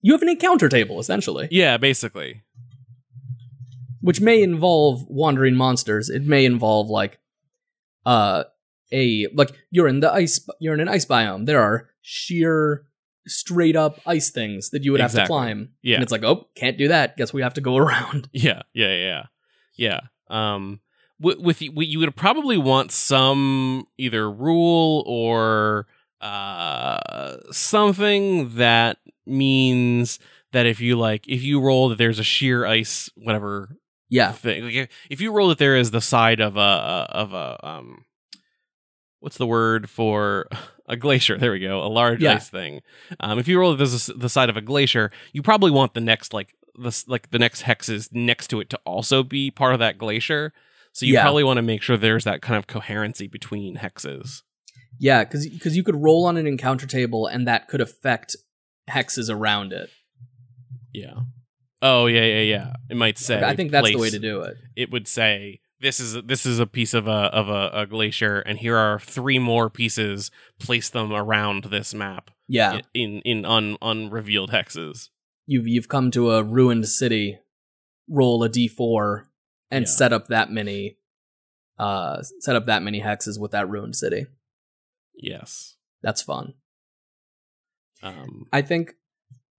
Speaker 1: you have an encounter table essentially,
Speaker 2: yeah, basically.
Speaker 1: which may involve wandering monsters. It may involve like uh a like you're in the ice you're in an ice biome. There are sheer straight up ice things that you would have to climb.
Speaker 2: Yeah.
Speaker 1: And it's like, "Oh, can't do that. Guess we have to go (laughs) around."
Speaker 2: Yeah, yeah, yeah, yeah. Um, with, with you you would probably want some either rule or uh something that means that if you like if you roll that there's a sheer ice whatever
Speaker 1: Yeah.
Speaker 2: thing like if- if you roll that there is the side of a of a um what's the word for (laughs) a glacier there we go a large
Speaker 1: Yeah.
Speaker 2: ice thing um if you roll there's the side of a glacier you probably want the next like the like the next hexes next to it to also be part of that glacier so you
Speaker 1: Yeah.
Speaker 2: probably want to make sure there's that kind of coherency between hexes
Speaker 1: Yeah, cuz cuz you could roll on an encounter table and that could affect hexes around it.
Speaker 2: yeah oh yeah yeah yeah it might say
Speaker 1: I think that's the way to do it.
Speaker 2: it would say this is this is a piece of a of a, a glacier and here are three more pieces place them around this map
Speaker 1: Yeah.
Speaker 2: in in un, unrevealed hexes
Speaker 1: You've you've come to a ruined city. Roll a d4 and
Speaker 2: Yeah.
Speaker 1: set up that many uh set up that many hexes with that ruined city.
Speaker 2: yes
Speaker 1: That's fun.
Speaker 2: um
Speaker 1: I think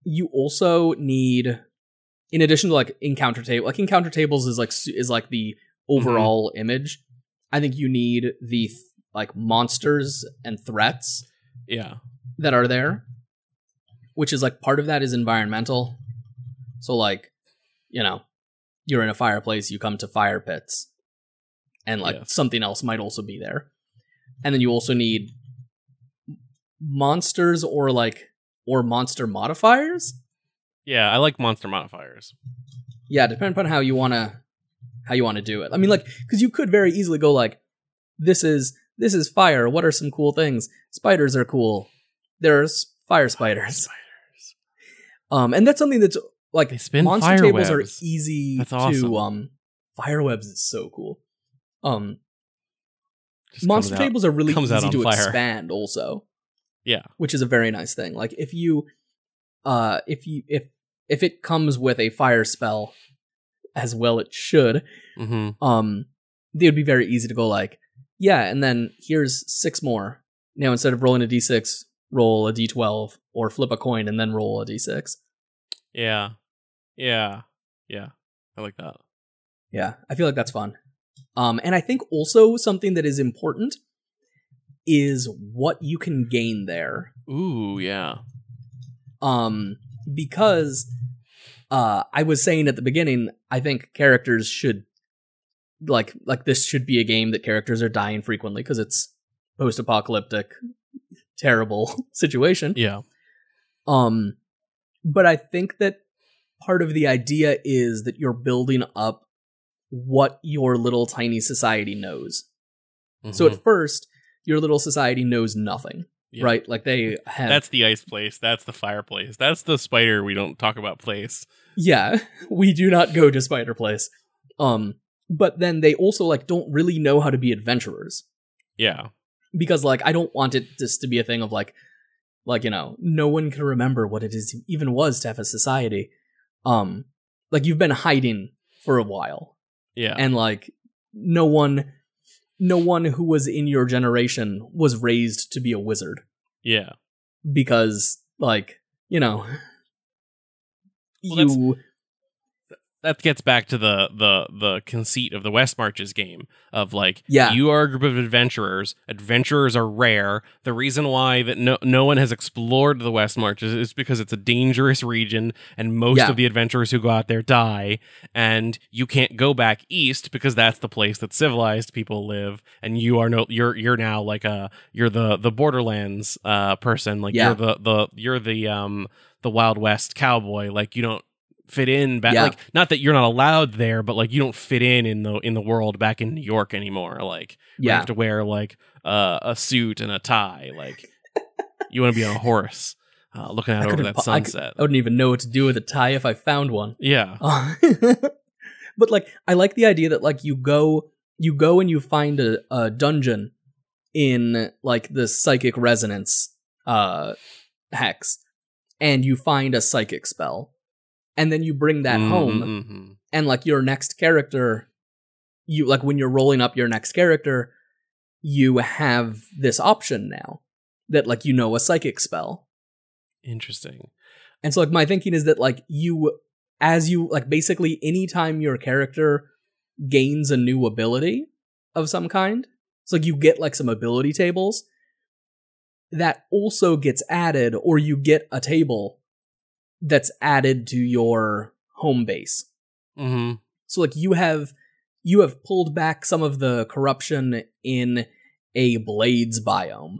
Speaker 1: you also need, in addition to like encounter table, like encounter tables is like is like the Mm-hmm. overall image. I think you need the th- like monsters and threats
Speaker 2: yeah
Speaker 1: that are there, which is like part of that is environmental. So like, you know, you're in a fireplace, you come to fire pits, and like
Speaker 2: Yes.
Speaker 1: something else might also be there, and then you also need monsters or like or monster modifiers.
Speaker 2: yeah i like monster modifiers
Speaker 1: Yeah, depending upon how you wanna how you wanna do it. I mean, like, because you could very easily go like, this is this is fire. What are some cool things? Spiders are cool. There's fire spiders. Um, and that's something that's like
Speaker 2: They spin
Speaker 1: monster
Speaker 2: fire
Speaker 1: tables
Speaker 2: webs.
Speaker 1: are easy
Speaker 2: That's
Speaker 1: to
Speaker 2: awesome.
Speaker 1: um. Fire webs is so cool. Um,
Speaker 2: Just
Speaker 1: monster
Speaker 2: comes out-
Speaker 1: tables are really easy to
Speaker 2: fire.
Speaker 1: expand also
Speaker 2: yeah
Speaker 1: which is a very nice thing like if you uh if you if if it comes with a fire spell as well it should
Speaker 2: hmm
Speaker 1: um it would be very easy to go like yeah and then here's six more. Now instead of rolling a d6 roll a d12 or flip a coin and then roll a d6
Speaker 2: yeah. Yeah. Yeah. I like that.
Speaker 1: Yeah i feel like that's fun. Um and i think also something that is important is what you can gain there.
Speaker 2: Ooh yeah.
Speaker 1: Um because uh i was saying at the beginning i think characters should like like this should be a game that characters are dying frequently because it's post-apocalyptic terrible (laughs) situation.
Speaker 2: Yeah.
Speaker 1: Um but i think that part of the idea is that you're building up what your little tiny society knows. So
Speaker 2: Mhm.
Speaker 1: at first your little society knows nothing
Speaker 2: Yeah.
Speaker 1: right like they have
Speaker 2: that's the ice place. That's the fireplace. That's the spider we don't talk about place.
Speaker 1: Yeah, (laughs) we do not go to Spider Place. Um, but then they also like don't really know how to be adventurers.
Speaker 2: Yeah.
Speaker 1: Because like I don't want it just to be a thing of like, like you know, no one can remember what it is even was to have a society. Um, like you've been hiding for a while,
Speaker 2: yeah.
Speaker 1: And like no one, no one who was in your generation was raised to be a wizard
Speaker 2: yeah
Speaker 1: because like you know.
Speaker 2: Well,
Speaker 1: you
Speaker 2: that gets back to the the the conceit of the West Marches game of like
Speaker 1: Yeah.
Speaker 2: you are a group of adventurers adventurers are rare the reason why that no no one has explored the West Marches is because it's a dangerous region and most
Speaker 1: Yeah.
Speaker 2: of the adventurers who go out there die and you can't go back east because that's the place that civilized people live and you are no you're you're now like a you're the the borderlands uh person like
Speaker 1: Yeah.
Speaker 2: you're the the you're the um the wild west cowboy like you don't fit in back
Speaker 1: Yeah.
Speaker 2: like not that you're not allowed there but like you don't fit in in the in the world back in new york anymore like you
Speaker 1: yeah
Speaker 2: have to wear like uh, a suit and a tie like (laughs) you want to be on a horse uh, looking out
Speaker 1: I
Speaker 2: over that
Speaker 1: po- I could-
Speaker 2: sunset.
Speaker 1: I wouldn't even know what to do with a tie if I found one.
Speaker 2: yeah. (laughs)
Speaker 1: but like I like the idea that like you go you go and you find a, a dungeon in like the psychic resonance uh hex and you find a psychic spell and then you bring that home
Speaker 2: Mhm.
Speaker 1: and like your next character you like when you're rolling up your next character you have this option now that like you know a psychic spell
Speaker 2: Interesting.
Speaker 1: and so like my thinking is that like you as you like basically anytime your character gains a new ability of some kind, it's like you get like some ability tables that also gets added or you get a table that's added to your home base.
Speaker 2: hmm
Speaker 1: So like you have you have pulled back some of the corruption in a blades biome.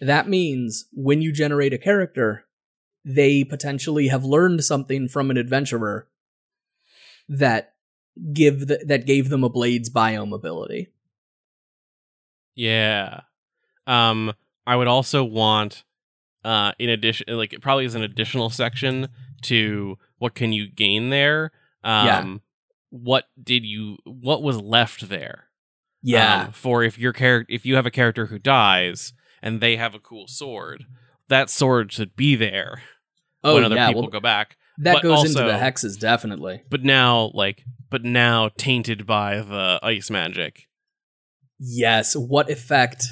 Speaker 1: That means when you generate a character, they potentially have learned something from an adventurer that give the, that gave them a blades biome ability.
Speaker 2: Yeah. Um, I would also want, uh, in addition, like it probably is an additional section to what can you gain there. Um,
Speaker 1: Yeah.
Speaker 2: What did you? What was left there?
Speaker 1: Yeah.
Speaker 2: Um, for if your character, if you have a character who dies and they have a cool sword, that sword should be there
Speaker 1: oh
Speaker 2: when other
Speaker 1: yeah.
Speaker 2: people
Speaker 1: Well,
Speaker 2: go back.
Speaker 1: that
Speaker 2: but
Speaker 1: goes into the hexes definitely.
Speaker 2: But now, like, but now tainted by the ice magic.
Speaker 1: Yes. What effect?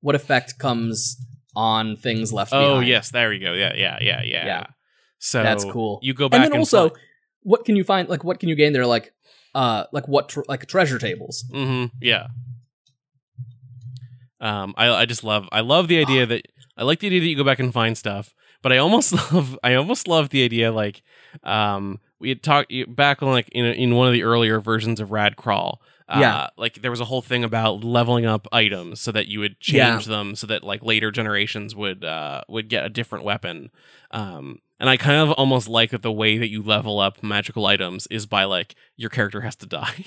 Speaker 1: What effect comes on things left behind.
Speaker 2: Oh
Speaker 1: behind?
Speaker 2: yes, there we go. Yeah, yeah, yeah, yeah.
Speaker 1: Yeah.
Speaker 2: So
Speaker 1: That's cool.
Speaker 2: You go back
Speaker 1: and then also
Speaker 2: find-
Speaker 1: what can you find like what can you gain there like uh like what tr- like treasure tables
Speaker 2: Mm-hmm. Yeah. Um, I I just love I love the idea that I like the idea that you go back and find stuff, but I almost (laughs) love I almost love the idea like um we had talked back on like in in one of the earlier versions of Rad Crawl. Uh,
Speaker 1: Yeah.
Speaker 2: like there was a whole thing about leveling up items so that you would
Speaker 1: Yeah.
Speaker 2: change them so that like later generations would uh would get a different weapon. Um, and I kind of almost like that the way that you level up magical items is by like your character has to die.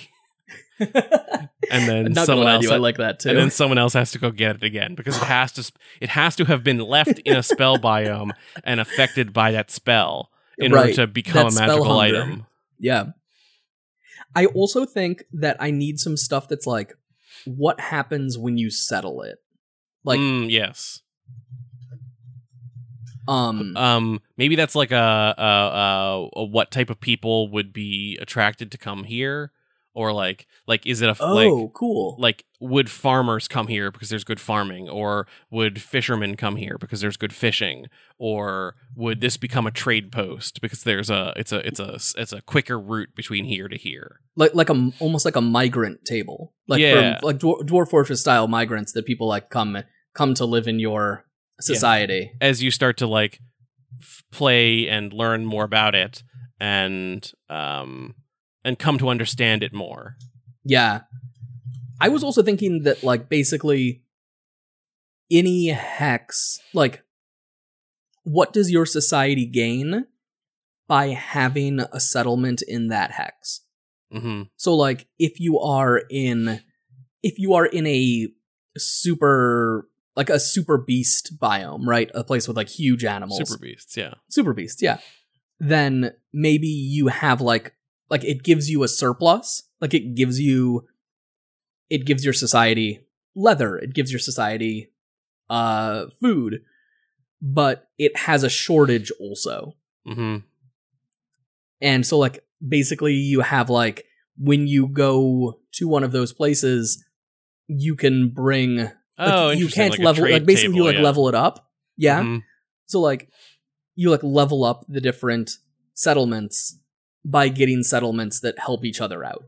Speaker 2: (laughs) and then someone else
Speaker 1: I like that too.
Speaker 2: and then someone else has to go get it again because it has to sp- it has to have been left in a spell (laughs) biome and affected by that spell in order to become
Speaker 1: That
Speaker 2: a magical item.
Speaker 1: yeah. I also think that I need some stuff that's like what happens when you settle it. Like
Speaker 2: Mm, yes.
Speaker 1: um
Speaker 2: Um maybe that's like a, a, a, a what type of people would be attracted to come here or like like is it a
Speaker 1: oh
Speaker 2: like
Speaker 1: cool.
Speaker 2: like would farmers come here because there's good farming or would fishermen come here because there's good fishing or would this become a trade post because there's a it's a it's a it's a quicker route between here to here
Speaker 1: like like a almost like a migrant table. Like
Speaker 2: Yeah.
Speaker 1: from like Dwar- dwarf fortress style migrants that people like come come to live in your society.
Speaker 2: as you start to like f- play and learn more about it and um and come to understand it more
Speaker 1: Yeah. I was also thinking that like basically any hex like what does your society gain by having a settlement in that hex?
Speaker 2: hmm
Speaker 1: So like if you are in if you are in a super like a super beast biome, right? A place with like huge animals.
Speaker 2: super beasts yeah
Speaker 1: super beasts, yeah then maybe you have like like it gives you a surplus like it gives you it gives your society leather it gives your society uh food but it has a shortage also
Speaker 2: hmm
Speaker 1: and so like basically you have like when you go to one of those places you can bring like,
Speaker 2: oh
Speaker 1: you can't
Speaker 2: like
Speaker 1: level like basically
Speaker 2: table,
Speaker 1: you like
Speaker 2: yeah.
Speaker 1: level it up yeah
Speaker 2: Mhm.
Speaker 1: so like you like level up the different settlements by getting settlements that help each other out.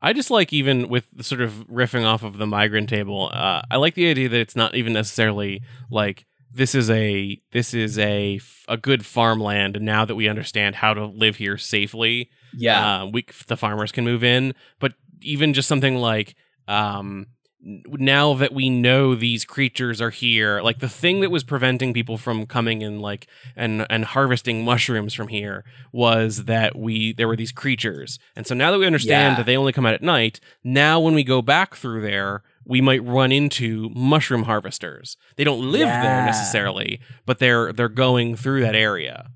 Speaker 2: I just like even with the sort of riffing off of the migrant table. Uh, I like the idea that it's not even necessarily like this is a this is a a good farmland, and now that we understand how to live here safely,
Speaker 1: Yeah.
Speaker 2: uh, we the farmers can move in. But even just something like um, now that we know these creatures are here, like the thing that was preventing people from coming and like and and harvesting mushrooms from here was that we there were these creatures, and so now that we understand
Speaker 1: Yeah.
Speaker 2: that they only come out at night, now when we go back through there. we might run into mushroom harvesters. They don't live
Speaker 1: Yeah.
Speaker 2: there necessarily, but they're they're going through that area.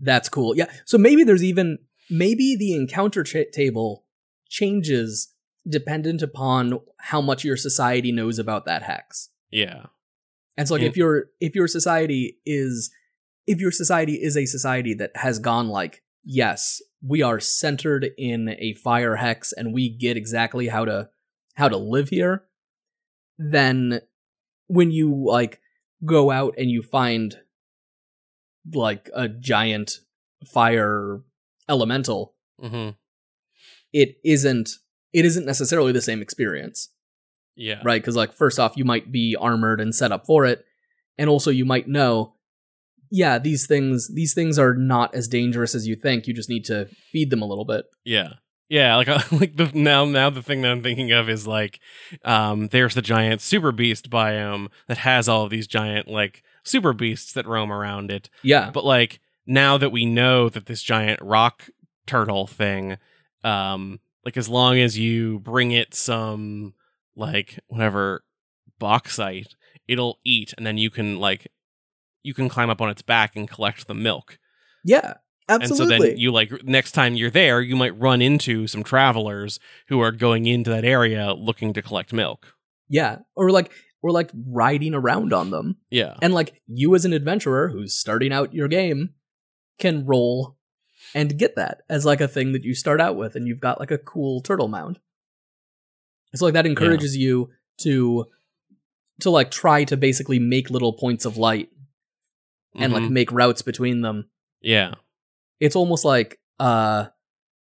Speaker 1: That's cool. Yeah. So maybe there's even maybe the encounter cha- table changes dependent upon how much your society knows about that hex.
Speaker 2: Yeah.
Speaker 1: And so like
Speaker 2: Yeah.
Speaker 1: if your if your society is if your society is a society that has gone like yes, we are centered in a fire hex and we get exactly how to how to live here, then when you like go out and you find like a giant fire elemental,
Speaker 2: hmm
Speaker 1: it isn't it isn't necessarily the same experience.
Speaker 2: Yeah.
Speaker 1: right? Because like first off, you might be armored and set up for it, and also you might know, yeah, these things these things are not as dangerous as you think. You just need to feed them a little bit.
Speaker 2: Yeah. Yeah, like (laughs) like the now now the thing that I'm thinking of is like um there's the giant super beast biome that has all of these giant like super beasts that roam around it.
Speaker 1: Yeah,
Speaker 2: But like now that we know that this giant rock turtle thing um like as long as you bring it some like whatever bauxite, it'll eat and then you can like you can climb up on its back and collect the milk.
Speaker 1: yeah, absolutely.
Speaker 2: And so then you like next time you're there, you might run into some travelers who are going into that area looking to collect milk.
Speaker 1: yeah, or like or like riding around on them,
Speaker 2: Yeah.
Speaker 1: and like you as an adventurer who's starting out your game can roll and get that as like a thing that you start out with, and you've got like a cool turtle mound. So like that encourages you to to like try to basically make little points of light and like
Speaker 2: Mhm.
Speaker 1: make routes between them.
Speaker 2: yeah.
Speaker 1: It's almost like uh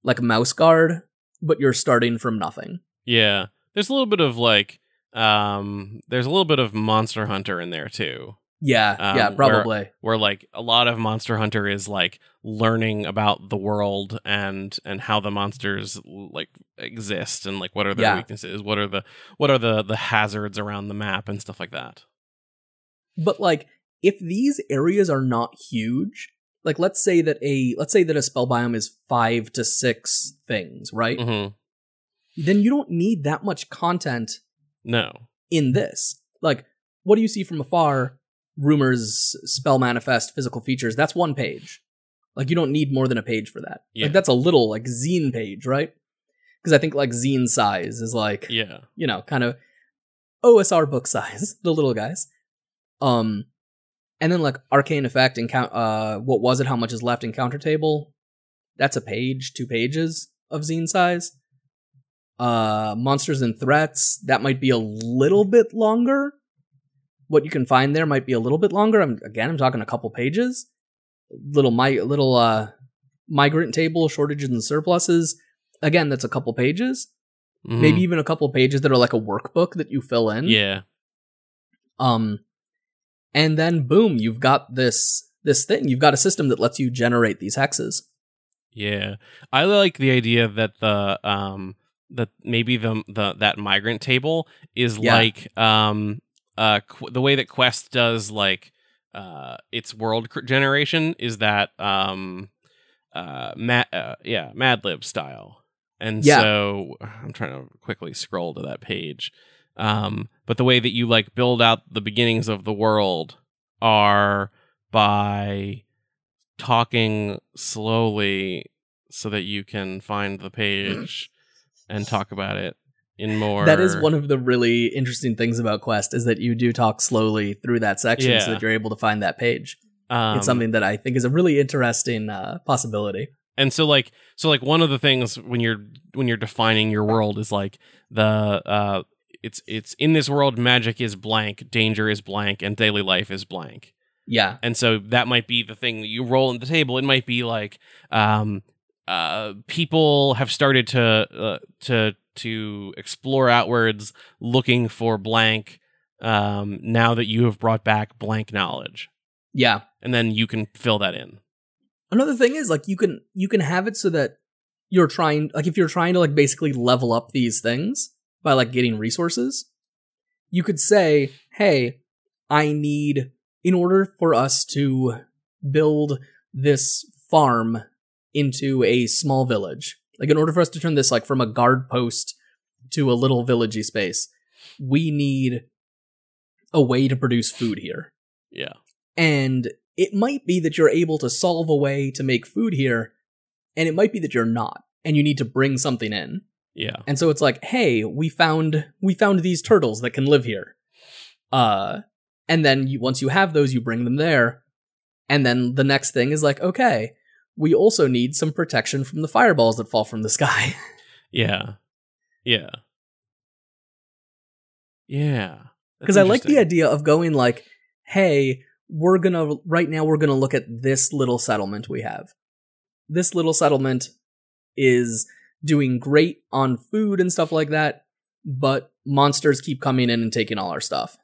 Speaker 1: like mouse guard, but you're starting from nothing.
Speaker 2: Yeah. There's a little bit of like um there's a little bit of Monster Hunter in there too.
Speaker 1: Yeah,
Speaker 2: Um,
Speaker 1: yeah,
Speaker 2: where-
Speaker 1: probably.
Speaker 2: Where like a lot of Monster Hunter is like learning about the world and and how the monsters like exist and like what are their
Speaker 1: Yeah.
Speaker 2: weaknesses, what are the what are the the hazards around the map and stuff like that.
Speaker 1: But like if these areas are not huge, like let's say that a let's say that a spell biome is 5 to 6 things, right?
Speaker 2: Mhm.
Speaker 1: Then you don't need that much content
Speaker 2: No.
Speaker 1: in this. Like what do you see from afar? Rumors, spell manifest, physical features. That's one page. Like you don't need more than a page for that.
Speaker 2: Yeah.
Speaker 1: Like that's a little like zine page, right? Because I think like zine size is like
Speaker 2: Yeah.
Speaker 1: you know kind of OSR book (laughs) size, the little guys. Um, and then like arcane effect and count. Uh, what was it? How much is left in counter table? That's a page, two pages of zine size. Uh, monsters and threats. That might be a little bit longer. What you can find there might be a little bit longer. I'm again, I'm talking a couple pages. Little my little uh migrant table shortages and surpluses. Again, that's a couple pages
Speaker 2: Mhm.
Speaker 1: maybe even a couple pages that are like a workbook that you fill in.
Speaker 2: Yeah.
Speaker 1: Um and then boom, you've got this this thing. You've got a system that lets you generate these hexes.
Speaker 2: Yeah, I like the idea that the um that maybe the the that migrant table is
Speaker 1: Yeah.
Speaker 2: like um uh qu- the way that Quest does like uh its world cr- generation is that um uh, ma- uh yeah Mad Lib style, and
Speaker 1: Yeah.
Speaker 2: so I'm trying to quickly scroll to that page. Um, but the way that you like build out the beginnings of the world are by talking slowly so that you can find the page and talk about it in more
Speaker 1: That is one of the really interesting things about Quest is that you do talk slowly through that section so that you're able to find that page.
Speaker 2: um,
Speaker 1: it's something that I think is a really interesting uh, possibility.
Speaker 2: and so like so like one of the things when you're when you're defining your world is like the uh it's it's in this world magic is blank danger is blank and daily life is blank
Speaker 1: Yeah.
Speaker 2: and so that might be the thing that you roll on the table it might be like um uh people have started to uh, to to explore outwards looking for blank um now that you have brought back blank knowledge
Speaker 1: Yeah.
Speaker 2: and then you can fill that in
Speaker 1: Another thing is like you can you can have it so that you're trying like if you're trying to like basically level up these things by like getting resources, you could say, "Hey, I need in order for us to build this farm into a small village. Like in order for us to turn this like from a guard post to a little villagey space, we need a way to produce food here.
Speaker 2: Yeah.
Speaker 1: And it might be that you're able to solve a way to make food here, and it might be that you're not, and you need to bring something in.
Speaker 2: Yeah.
Speaker 1: And so it's like, hey, we found we found these turtles that can live here. Uh and then you, once you have those, you bring them there. And then the next thing is like, okay, we also need some protection from the fireballs that fall from the sky. (laughs)
Speaker 2: Yeah. Yeah. Yeah.
Speaker 1: Because I like the idea of going like, hey, we're gonna right now we're gonna look at this little settlement we have. This little settlement is doing great on food and stuff like that, but monsters keep coming in and taking all our stuff.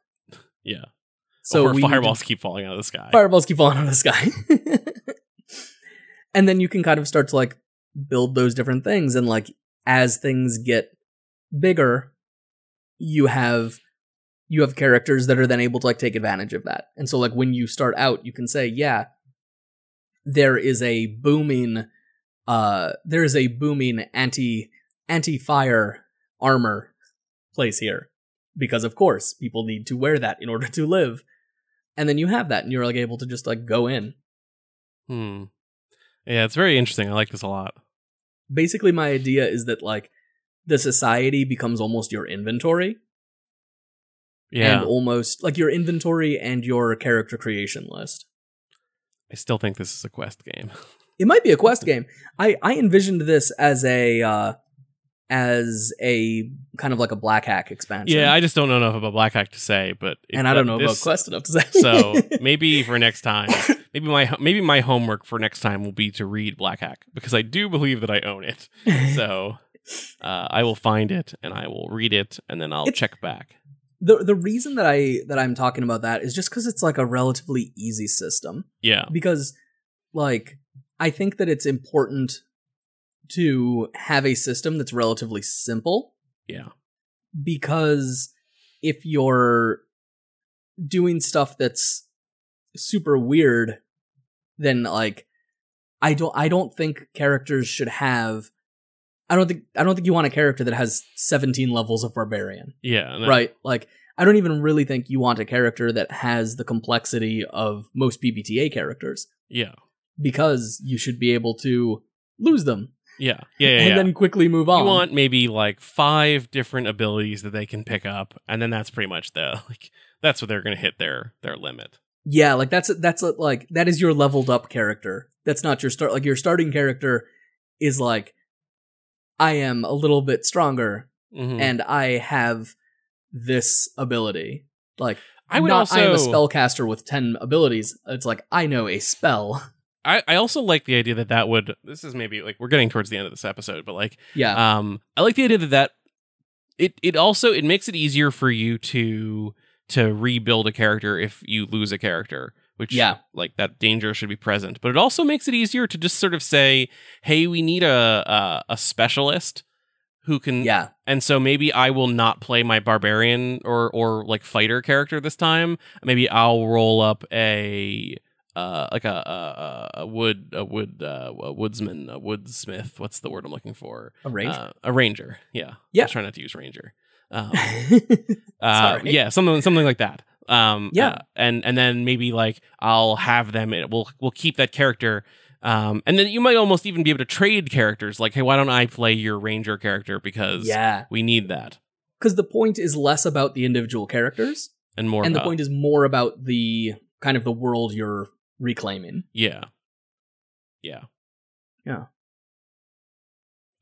Speaker 2: Yeah.
Speaker 1: So to-
Speaker 2: fireballs keep falling out of the sky.
Speaker 1: fireballs keep falling out of the sky. (laughs) and then you can kind of start to like build those different things and like as things get bigger, you have you have characters that are then able to like take advantage of that. And so like when you start out, you can say, yeah, there is a booming uh there is a booming anti anti fire armor place here because of course people need to wear that in order to live and then you have that and you're like able to just like go in
Speaker 2: Hmm. Yeah, it's very interesting. I like this a lot.
Speaker 1: basically my idea is that like the society becomes almost your inventory
Speaker 2: Yeah.
Speaker 1: and almost like your inventory and your character creation list
Speaker 2: I still think this is a quest game.
Speaker 1: it might be a quest game i i envisioned this as a uh as a kind of like a black hack expansion
Speaker 2: Yeah, I just don't know enough about Black Hack to say, but
Speaker 1: and i don't know about quest enough to say
Speaker 2: so (laughs) maybe for next time, maybe my maybe my homework for next time will be to read Black Hack because I do believe that I own it. So (laughs) uh, I will find it and I will read it and then I'll
Speaker 1: It-
Speaker 2: check back.
Speaker 1: the the reason that i that i'm talking about that is just because it's like a relatively easy system
Speaker 2: Yeah,
Speaker 1: because like i think that it's important to have a system that's relatively simple.
Speaker 2: Yeah,
Speaker 1: because if you're doing stuff that's super weird then like i don't i don't think characters should have i don't think i don't think you want a character that has 17 levels of barbarian.
Speaker 2: Yeah. that-
Speaker 1: right? Like i don't even really think you want a character that has the complexity of most PBTA characters.
Speaker 2: Yeah,
Speaker 1: because you should be able to lose them
Speaker 2: yeah, yeah, yeah.
Speaker 1: and
Speaker 2: yeah.
Speaker 1: then quickly move on
Speaker 2: you want maybe like five different abilities that they can pick up, and then that's pretty much the (laughs) like that's what they're going to hit their their limit.
Speaker 1: Yeah, like that's that's a, like that is your leveled up character. That's not your start. Like your starting character is like, I am a little bit stronger
Speaker 2: Mhm.
Speaker 1: and I have this ability. Like
Speaker 2: I would
Speaker 1: not,
Speaker 2: also
Speaker 1: I am a spellcaster with ten abilities. It's like I know a spell. (laughs)
Speaker 2: I, I also like the idea that that would this is maybe like we're getting towards the end of this episode but like
Speaker 1: Yeah,
Speaker 2: um i like the idea that that it it also it makes it easier for you to to rebuild a character if you lose a character which
Speaker 1: Yeah.
Speaker 2: like that danger should be present but it also makes it easier to just sort of say hey we need a a, a specialist who can
Speaker 1: yeah,
Speaker 2: and so maybe I will not play my barbarian or or like fighter character this time. Maybe I'll roll up a uh like a a, a wood a wood uh, a woodsman a woodsmith. What's the word I'm looking for?
Speaker 1: a range.
Speaker 2: Uh, a ranger. Yeah.
Speaker 1: Yeah.
Speaker 2: I was trying not to use ranger. (laughs) Um, uh,
Speaker 1: Sorry.
Speaker 2: yeah, something something like that. Um,
Speaker 1: Yeah.
Speaker 2: uh, and and then maybe like I'll have them. It we'll we'll keep that character. Um, and then you might almost even be able to trade characters. Like, hey, why don't I play your ranger character because
Speaker 1: yeah,
Speaker 2: we need that
Speaker 1: because the point is less about the individual characters,
Speaker 2: and more.
Speaker 1: and the point is more about the kind of the world you're reclaiming.
Speaker 2: yeah, yeah,
Speaker 1: Yeah.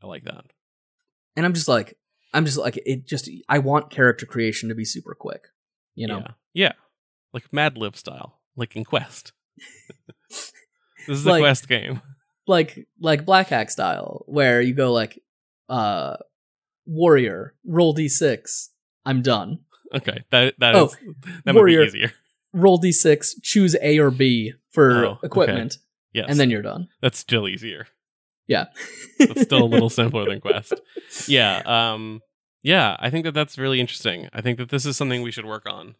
Speaker 2: I like that.
Speaker 1: and I'm just like, I'm just like, it just, I want character creation to be super quick, you know?
Speaker 2: yeah, yeah, like Mad Lib style, like in Quest. (laughs) this is
Speaker 1: Like-
Speaker 2: a Quest game.
Speaker 1: Like, like Black Hack style, where you go like, uh, warrior, roll d6, I'm done.
Speaker 2: Okay, that that is
Speaker 1: Oh,
Speaker 2: that
Speaker 1: warrior.
Speaker 2: easier.
Speaker 1: Roll d6, choose A or B for
Speaker 2: Oh, okay.
Speaker 1: equipment,
Speaker 2: Yes,
Speaker 1: and then you're done.
Speaker 2: that's still easier.
Speaker 1: Yeah. (laughs)
Speaker 2: It's still a little (laughs) simpler than Quest. Yeah, um, yeah. I think that that's really interesting. I think that this is something we should work on.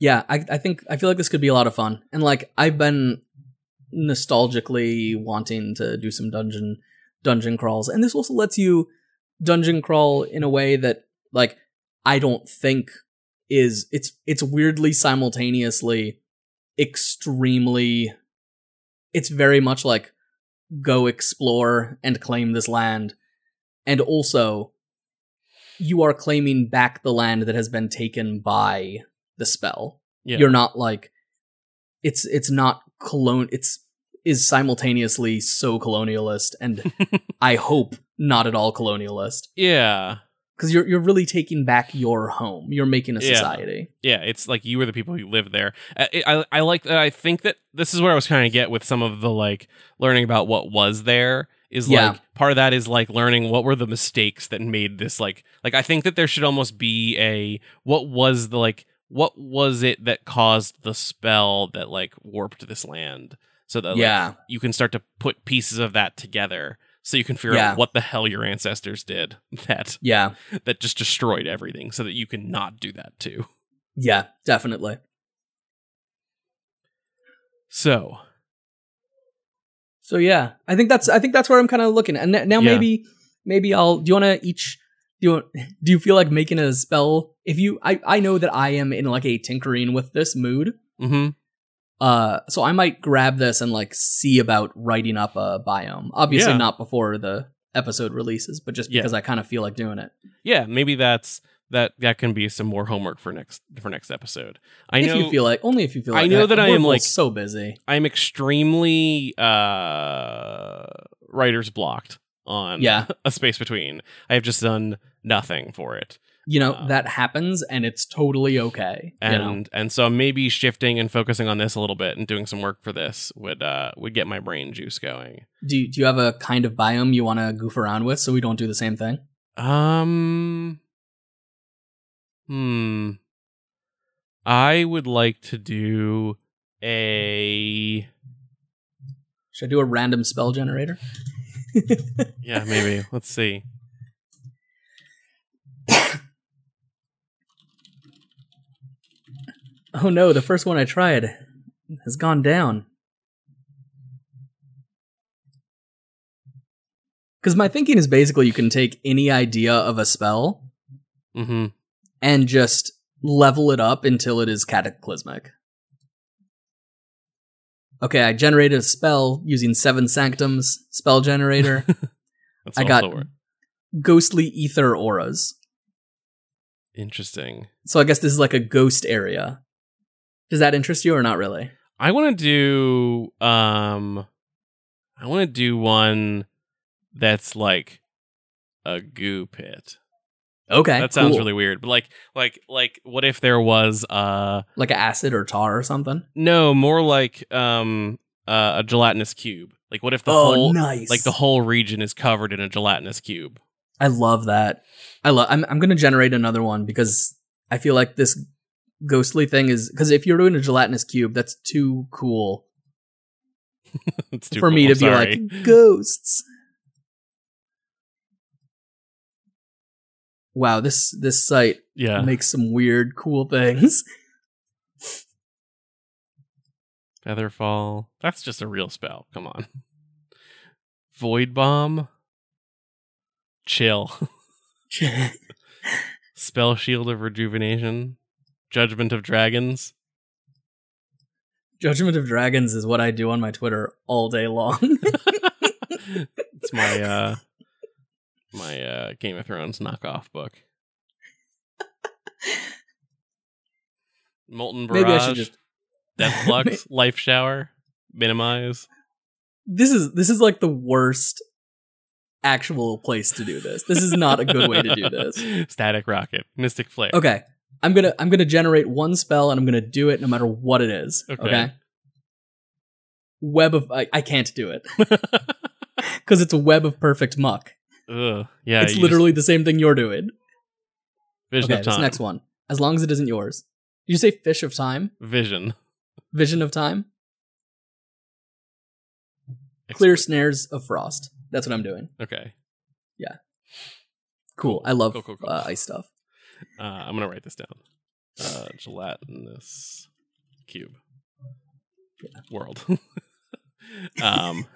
Speaker 1: yeah, I, I think, I feel like this could be a lot of fun. And like, I've been nostalgically wanting to do some dungeon, dungeon crawls. And this also lets you dungeon crawl in a way that, like, I don't think is it's it's weirdly simultaneously extremely it's very much like go explore and claim this land and also you are claiming back the land that has been taken by the spell
Speaker 2: Yeah.
Speaker 1: you're not like it's it's not colon it's is simultaneously so colonialist and (laughs) i hope not at all colonialist
Speaker 2: yeah.
Speaker 1: Because you're you're really taking back your home you're making a society
Speaker 2: Yeah, it's like you were the people who live there. Uh, I, I, I like that. I think that this is where I was trying to get with some of the like learning about what was there. Is
Speaker 1: Yeah.
Speaker 2: like part of that is like learning what were the mistakes that made this like like I think that there should almost be a what was the like what was it that caused the spell that like warped this land so that like,
Speaker 1: yeah
Speaker 2: you can start to put pieces of that together so you can figure
Speaker 1: Yeah.
Speaker 2: out what the hell your ancestors did (laughs) that
Speaker 1: yeah.
Speaker 2: that just destroyed everything so that you can not do that too.
Speaker 1: yeah definitely.
Speaker 2: So,
Speaker 1: so yeah i think that's i think that's where i'm kind of looking. And now
Speaker 2: Yeah.
Speaker 1: maybe maybe i'll do you want to each do you want, (laughs) do you feel like making a spell? If you i i know that i am in like a tinkering with this mood.
Speaker 2: Hmm
Speaker 1: Uh, so I might grab this and like see about writing up a biome. Obviously,
Speaker 2: Yeah.
Speaker 1: not before the episode releases, but just
Speaker 2: Yeah.
Speaker 1: because I kind of feel like doing it.
Speaker 2: yeah, maybe that's that. That can be some more homework for next for next episode. I
Speaker 1: if
Speaker 2: know
Speaker 1: you feel like, only if you feel
Speaker 2: I know that I am, like-
Speaker 1: so busy.
Speaker 2: I'm extremely uh writer's blocked on
Speaker 1: Yeah, (laughs)
Speaker 2: a space between. I have just done nothing for it,
Speaker 1: you know
Speaker 2: Uh,
Speaker 1: that happens, and it's totally okay.
Speaker 2: and
Speaker 1: you know,
Speaker 2: and so maybe shifting and focusing on this a little bit and doing some work for this would uh would get my brain juice going.
Speaker 1: do you, do you have a kind of biome you want to goof around with so we don't do the same thing?
Speaker 2: Um. Hmm. I would like to do a.
Speaker 1: Should I do a random spell generator? (laughs)
Speaker 2: Yeah, maybe. Let's see.
Speaker 1: Oh no, the first one I tried has gone down. Because my thinking is basically you can take any idea of a spell
Speaker 2: Mm-hmm.
Speaker 1: and just level it up until it is cataclysmic. Okay, I generated a spell using Seventh Sanctum's spell generator. (laughs)
Speaker 2: That's
Speaker 1: I got
Speaker 2: work.
Speaker 1: ghostly ether auras.
Speaker 2: interesting.
Speaker 1: So I guess this is like a ghost area. Does that interest you or not really?
Speaker 2: I want to do. Um. I want to do one that's like a goo pit.
Speaker 1: Okay,
Speaker 2: that sounds
Speaker 1: cool.
Speaker 2: really weird, but like, like, like, what if there was uh
Speaker 1: like an acid or tar or something.
Speaker 2: no more like um uh, a gelatinous cube? Like, what if the
Speaker 1: oh,
Speaker 2: whole
Speaker 1: nice!
Speaker 2: like the whole region is covered in a gelatinous cube.
Speaker 1: I love that. I love. I'm I'm gonna generate another one because I feel like this ghostly thing is because if you're doing a gelatinous cube, that's too cool (laughs)
Speaker 2: it's too
Speaker 1: for me
Speaker 2: cool,
Speaker 1: to be like (laughs) ghosts. Wow, this this site
Speaker 2: yeah,
Speaker 1: makes some weird, cool things. (laughs)
Speaker 2: Featherfall. That's just a real spell. Come on. Void bomb. Chill. Spell shield of rejuvenation. Judgment of dragons.
Speaker 1: Judgment of Dragons is what I do on my Twitter all day long. (laughs) (laughs)
Speaker 2: it's my uh my uh Game of Thrones knockoff book. Molten Barrage.
Speaker 1: Maybe I should just.
Speaker 2: Death Flux, (laughs) Life Shower, Minimize.
Speaker 1: This is this is like the worst actual place to do this. This is not a good way to do this.
Speaker 2: Static Rocket, Mystic Flare.
Speaker 1: Okay. I'm gonna I'm gonna generate one spell and I'm gonna do it no matter what it is.
Speaker 2: Okay.
Speaker 1: Okay. Web of I, I can't do it (laughs) (laughs) because it's a web of perfect muck.
Speaker 2: Ugh. Yeah,
Speaker 1: it's literally the same thing you're doing.
Speaker 2: just- Vision
Speaker 1: okay,
Speaker 2: of
Speaker 1: this
Speaker 2: Time.
Speaker 1: next one. As long as it isn't yours. Did you say fish of time?
Speaker 2: Vision.
Speaker 1: Vision of time? Clear snares of frost. That's what I'm doing.
Speaker 2: Okay. Yeah.
Speaker 1: Cool. I love
Speaker 2: Cool, cool, cool.
Speaker 1: Uh, ice stuff.
Speaker 2: Uh, I'm gonna write this down. Uh, gelatinous cube. World. (laughs) um,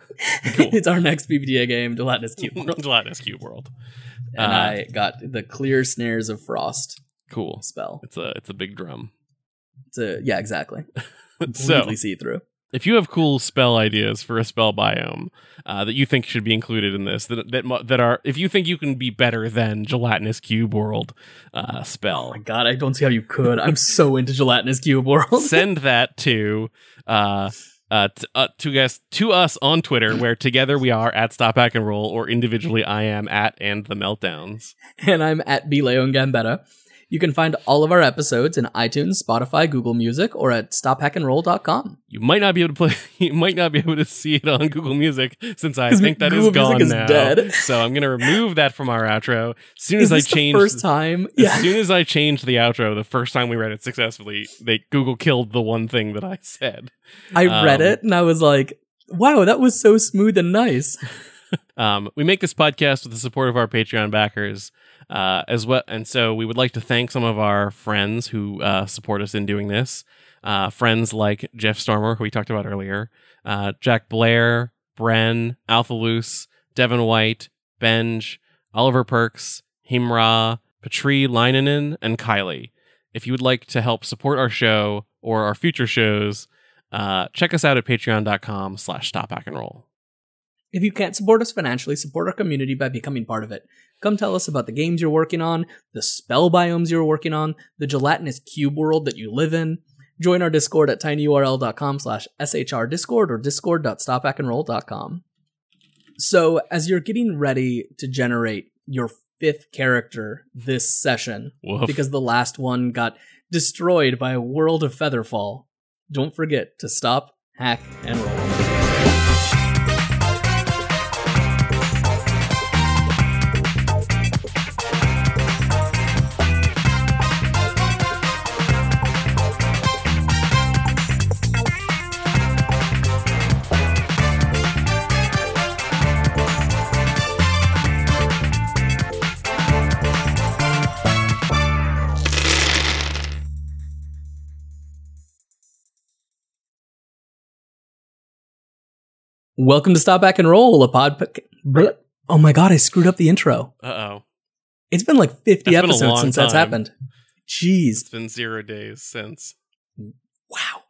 Speaker 2: Cool.
Speaker 1: it's our next PBTA game, Gelatinous Cube. (laughs) World.
Speaker 2: gelatinous cube world.
Speaker 1: and
Speaker 2: Uh,
Speaker 1: I got the clear snares of frost.
Speaker 2: Cool.
Speaker 1: spell.
Speaker 2: It's a it's a big drum.
Speaker 1: It's a, yeah, exactly. (laughs)
Speaker 2: so
Speaker 1: see through.
Speaker 2: If you have cool spell ideas for a spell biome uh, that you think should be included in this, that that that are if you think you can be better than gelatinous cube world uh,
Speaker 1: Oh
Speaker 2: spell,
Speaker 1: my god, I don't see how you could. I'm so into gelatinous cube world. (laughs)
Speaker 2: send that to uh, uh, t- uh, to us to us on Twitter, where together we are at Stop Hack and Roll, or individually I am at and the Meltdowns.
Speaker 1: and I'm at Leon Gambetta. You can find all of our episodes in iTunes, Spotify, Google Music, or at stophackandroll.com.
Speaker 2: You might not be able to play. (laughs) You might not be able to see it on Google Music since I think that is
Speaker 1: Google Music
Speaker 2: gone
Speaker 1: is
Speaker 2: now.
Speaker 1: dead.
Speaker 2: So I'm gonna remove that from our outro. As soon
Speaker 1: Is
Speaker 2: as I change
Speaker 1: the first time?
Speaker 2: As
Speaker 1: Yeah.
Speaker 2: soon as I changed the outro, the first time we read it successfully, they Google killed the one thing that I said.
Speaker 1: I read
Speaker 2: um,
Speaker 1: it and I was like, wow, that was so smooth and nice.
Speaker 2: Um, we make this podcast with the support of our Patreon backers, uh, as well, and so we would like to thank some of our friends who uh, support us in doing this. Uh, friends like Jeff Stormer, who we talked about earlier, uh, Jack Blair, Bren, Alpha Loose, Devin White, Benj, Oliver Perks, Himra, Patri Leinenen, and Kylie. If you would like to help support our show or our future shows, uh, check us out at patreon.com slash stop roll.
Speaker 1: If you can't support us financially, support our community by becoming part of it. Come tell us about the games you're working on, the spell biomes you're working on, the gelatinous cube world that you live in. Join our Discord at tinyurl.com slash shrdiscord or discord.stophackandroll.com. So, as you're getting ready to generate your fifth character this session,
Speaker 2: Woof.
Speaker 1: because the last one got destroyed by a world of Featherfall, don't forget to stop, hack, and roll. Welcome to Stop Back and Roll, a pod. Oh my god, I screwed up the intro.
Speaker 2: Uh oh.
Speaker 1: It's been like 50
Speaker 2: That's been a
Speaker 1: episodes since that's happened. Jeez.
Speaker 2: It's been zero days since.
Speaker 1: Wow.